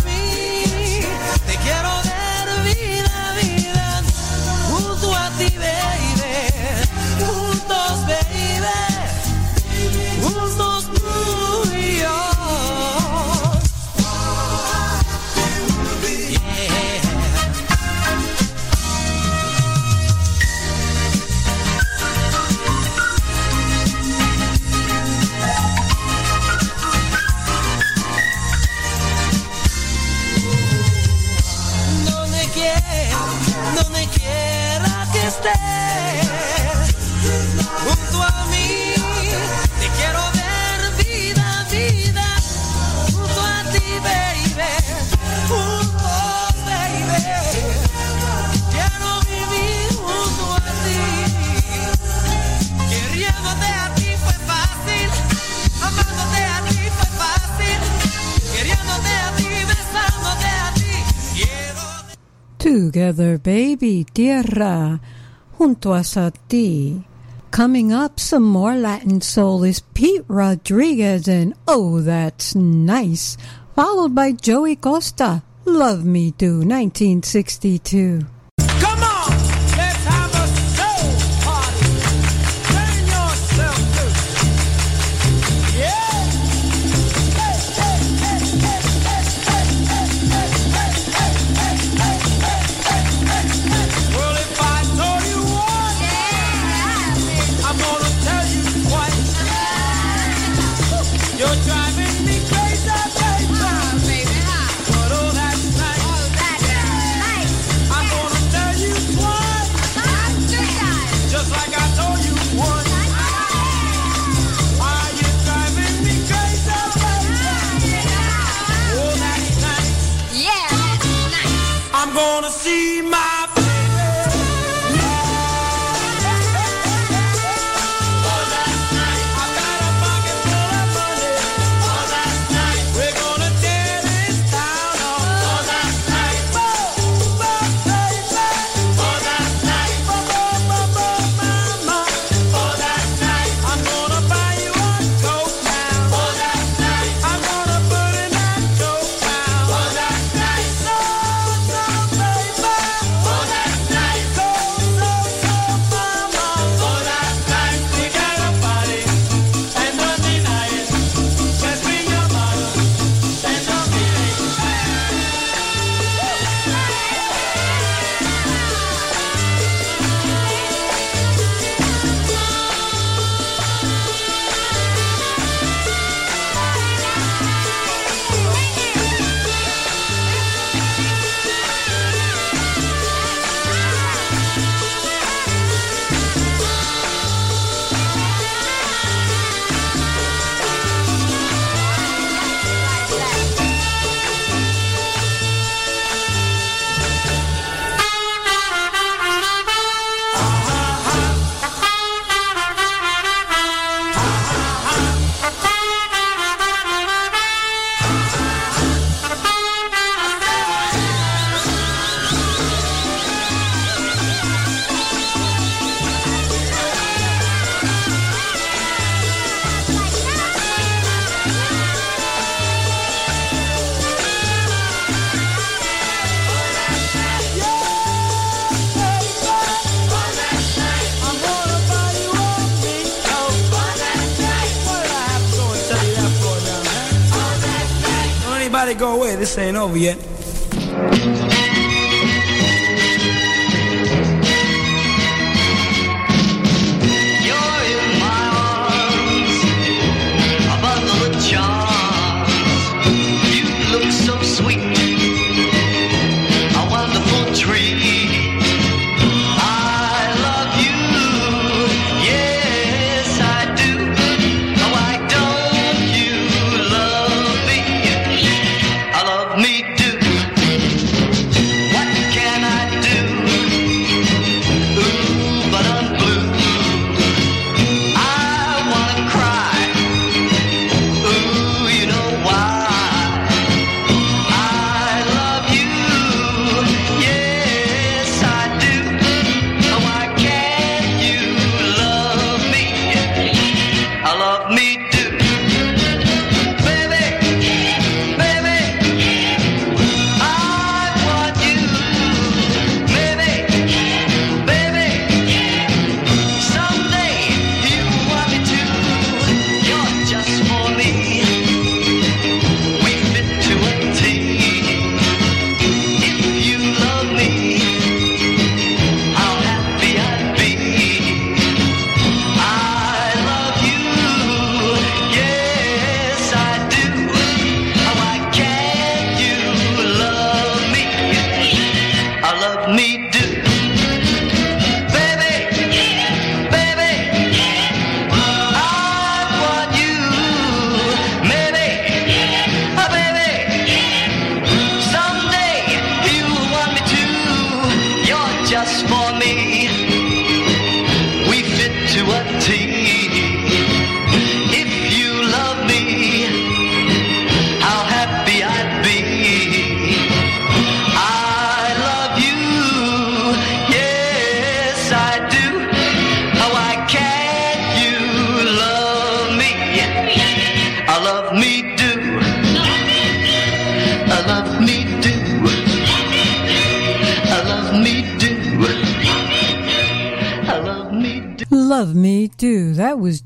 Together, baby, tierra, junto a ti. Coming up, some more Latin soul is Pete Rodriguez and Oh, That's Nice, followed by Joey Costa, Love Me Do, 1962. se nos viene.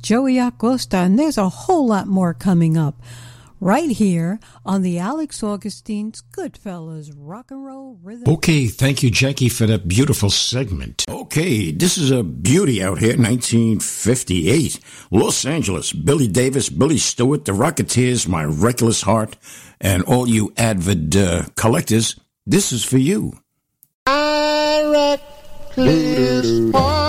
Joey Acosta, and there's a whole lot more coming up right here on the Alex Augustine's Goodfellas Rock and Roll Rhythm. Okay, thank you, Jackie, for that beautiful segment. Okay, this is a beauty out here, 1958. Los Angeles, Billy Davis, Billy Stewart, The Rocketeers, My Reckless Heart, and all you avid uh, collectors, this is for you. My reckless heart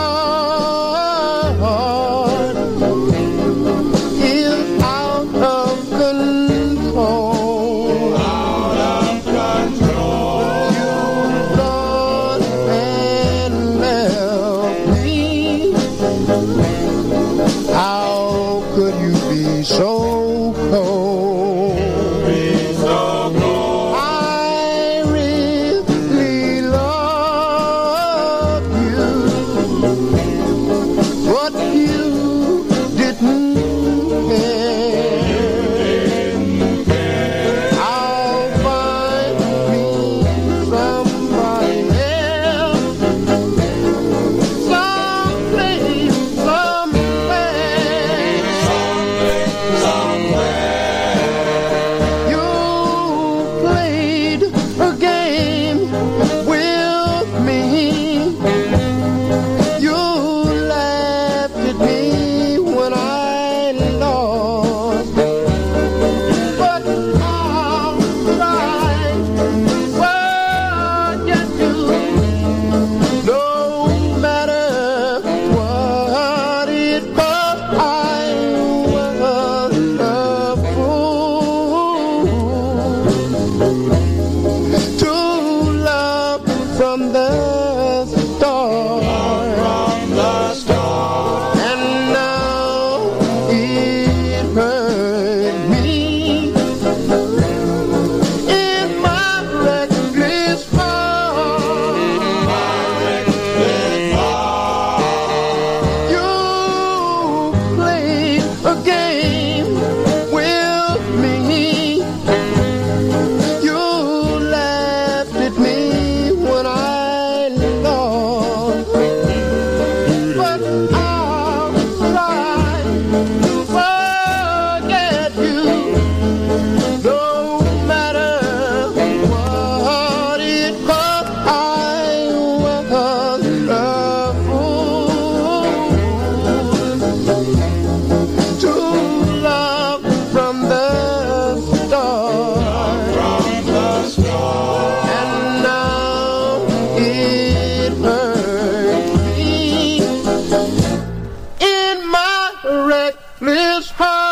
heart.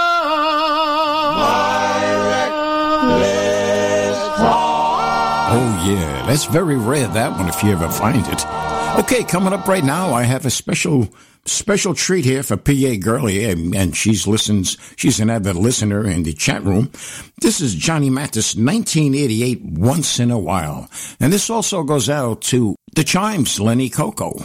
Oh, yeah, that's very rare, that one, if you ever find it. Okay, coming up right now, I have a special special treat here for PA and and she's listens. She's an avid listener in the chat room. This is Johnny Mathis, 1988, Once in a While, and this also goes out to the Chimes, Lenny Cocco.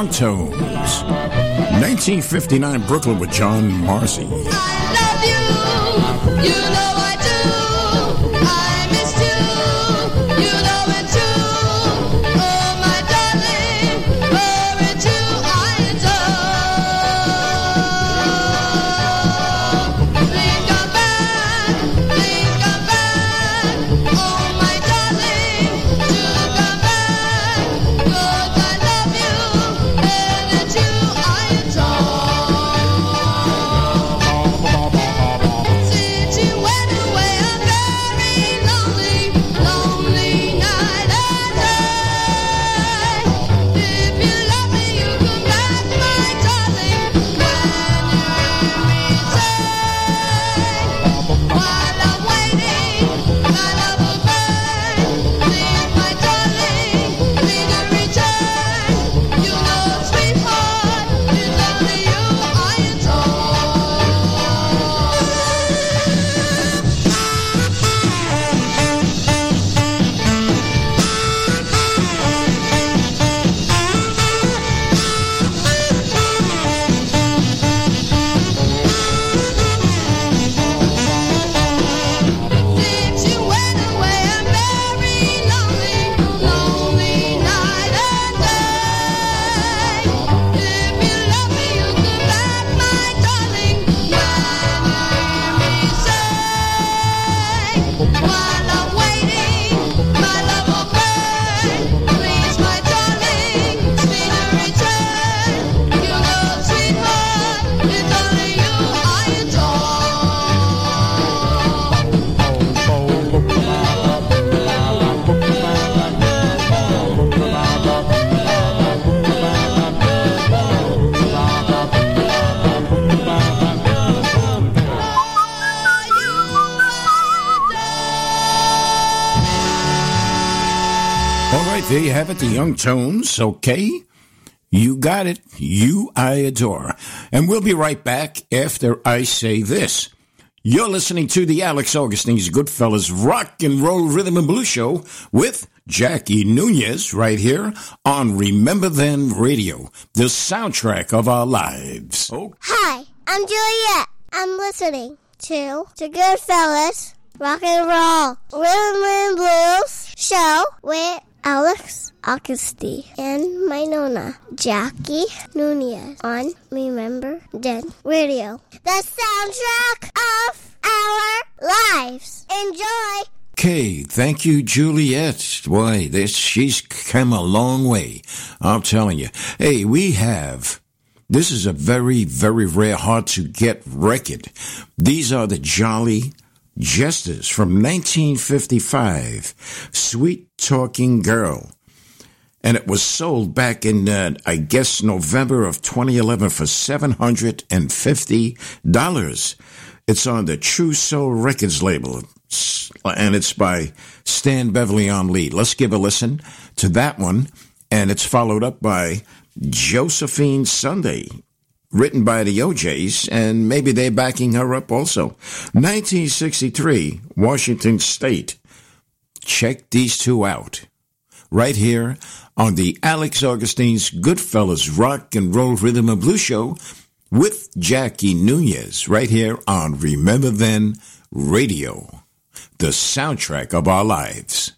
Here Young Tones. 1959 Brooklyn with John Marcy. Young Tones, okay? You got it. You I adore. And we'll be right back after I say this. You're listening to the Alex Augustine's Goodfellas Rock and Roll Rhythm and Blues Show with Jackie Nunez right here on Remember Then Radio, the soundtrack of our lives. Oh, Hi, I'm Juliet. I'm listening to the Goodfellas Rock and Roll Rhythm and Blues show with Alex Augustine and my Nona, Jackie Nunez on Remember Then Radio. The soundtrack of our lives. Enjoy! Okay, thank you, Juliet. Why, this she's come a long way. I'm telling you. Hey, we have. This is a very, very rare, hard to get record. These are the Jolly Jesters from 1955. Sweet Talking Girl. And it was sold back in, uh, I guess, November of 2011 for $750. It's on the True Soul Records label, and it's by Stan Beverly on lead. Let's give a listen to that one, and it's followed up by Josephine Sunday, written by the OJs, and maybe they're backing her up also. 1963, Washington State. Check these two out. Right here on the Alex Augustine's Goodfellas Rock and Roll Rhythm and Blues Show with Jackie Nunez, right here on Remember Then Radio, the soundtrack of our lives.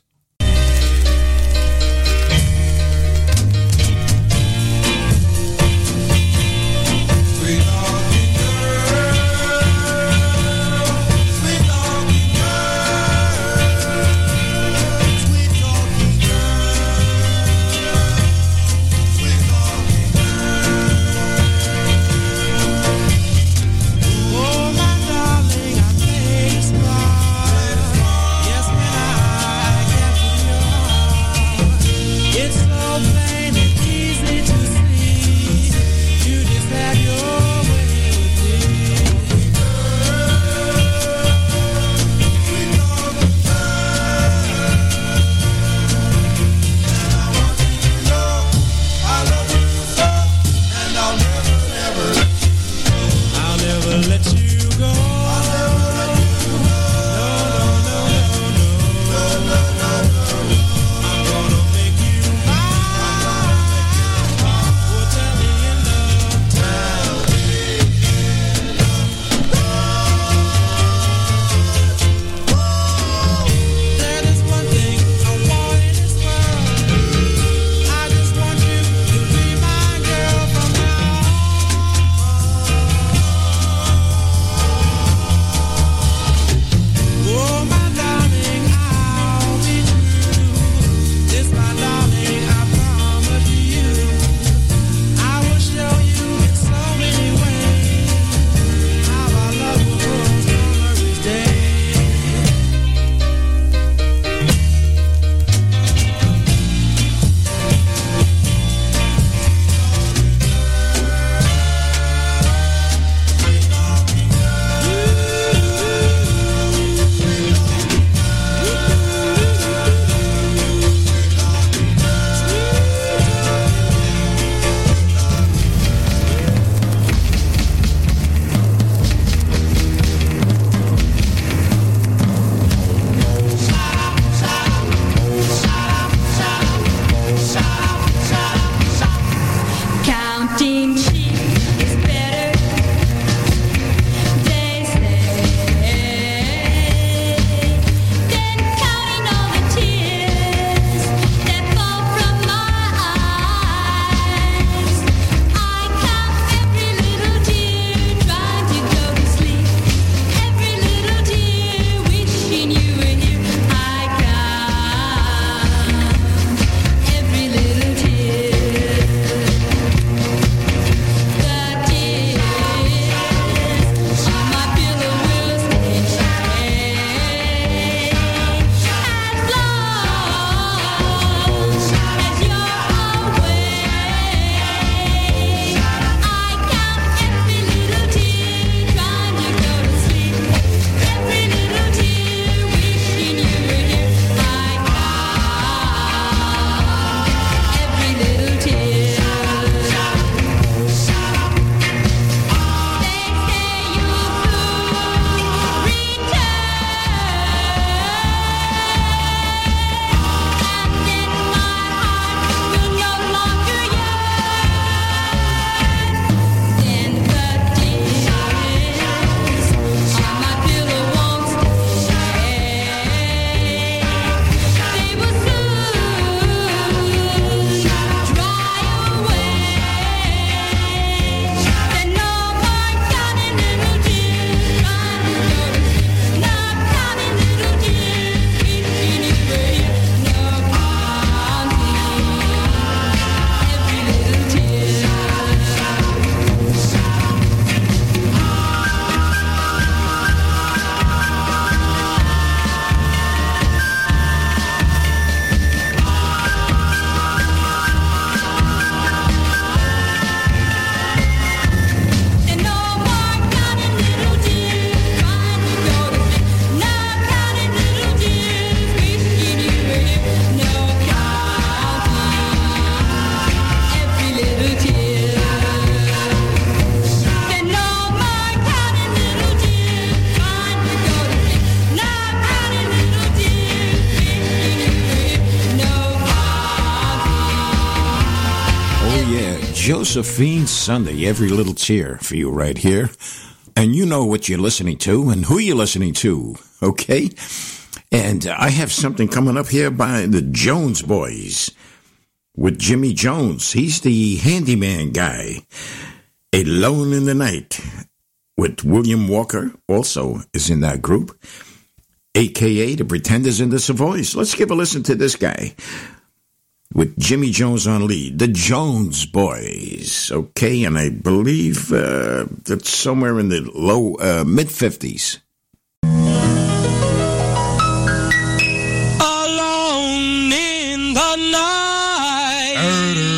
Josephine Sunday, every little tear for you right here. And you know what you're listening to and who you're listening to, okay? And I have something coming up here by the Jones Boys with Jimmy Jones. He's the handyman guy. Alone in the Night with William Walker also is in that group, aka the Pretenders in the Savoys. Let's give a listen to this guy with Jimmy Jones on lead, the Jones Boys. Okay, and I believe uh, that's somewhere in the low uh, mid fifties. Alone in the night.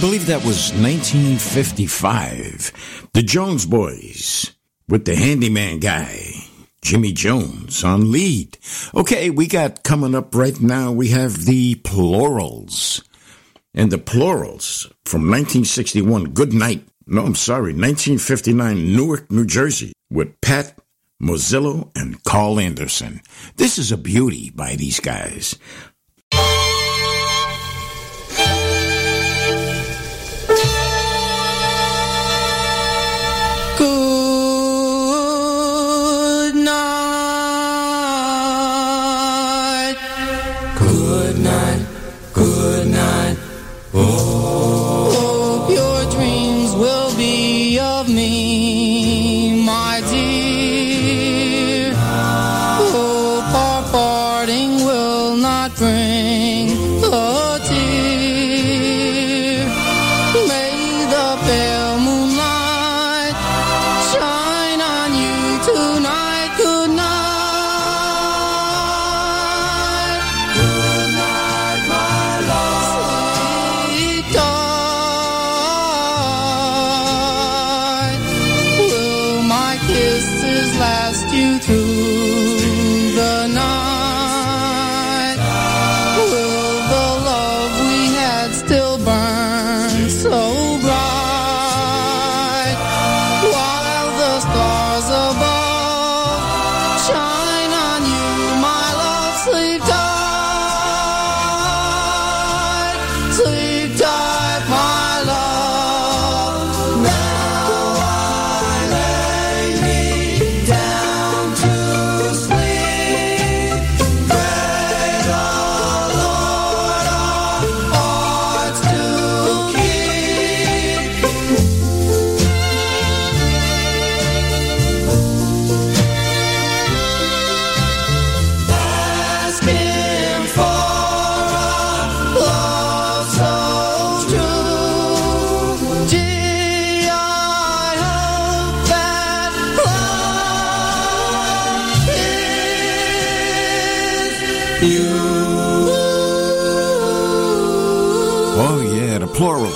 Believe that was 1955. The Jones Boys with the handyman guy, Jimmy Jones, on lead. Okay, we got coming up right now, we have the Plurals. And the Plurals from 1961, Good Night. No, I'm sorry, 1959, Newark, New Jersey, with Pat Mozillo and Carl Anderson. This is a beauty by these guys.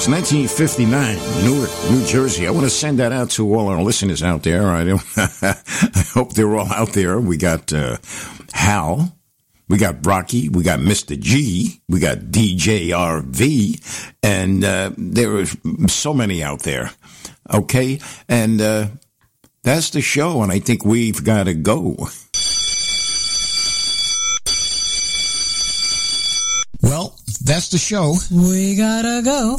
Plurals, 1959, Newark, New Jersey. I want to send that out to all our listeners out there. I, don't, I hope they're all out there. We got uh, Hal, we got Rocky, we got Mr. G, we got DJ RV, and uh, there are so many out there. Okay, and uh, that's the show, and I think we've got to go. Well, that's the show. We gotta go.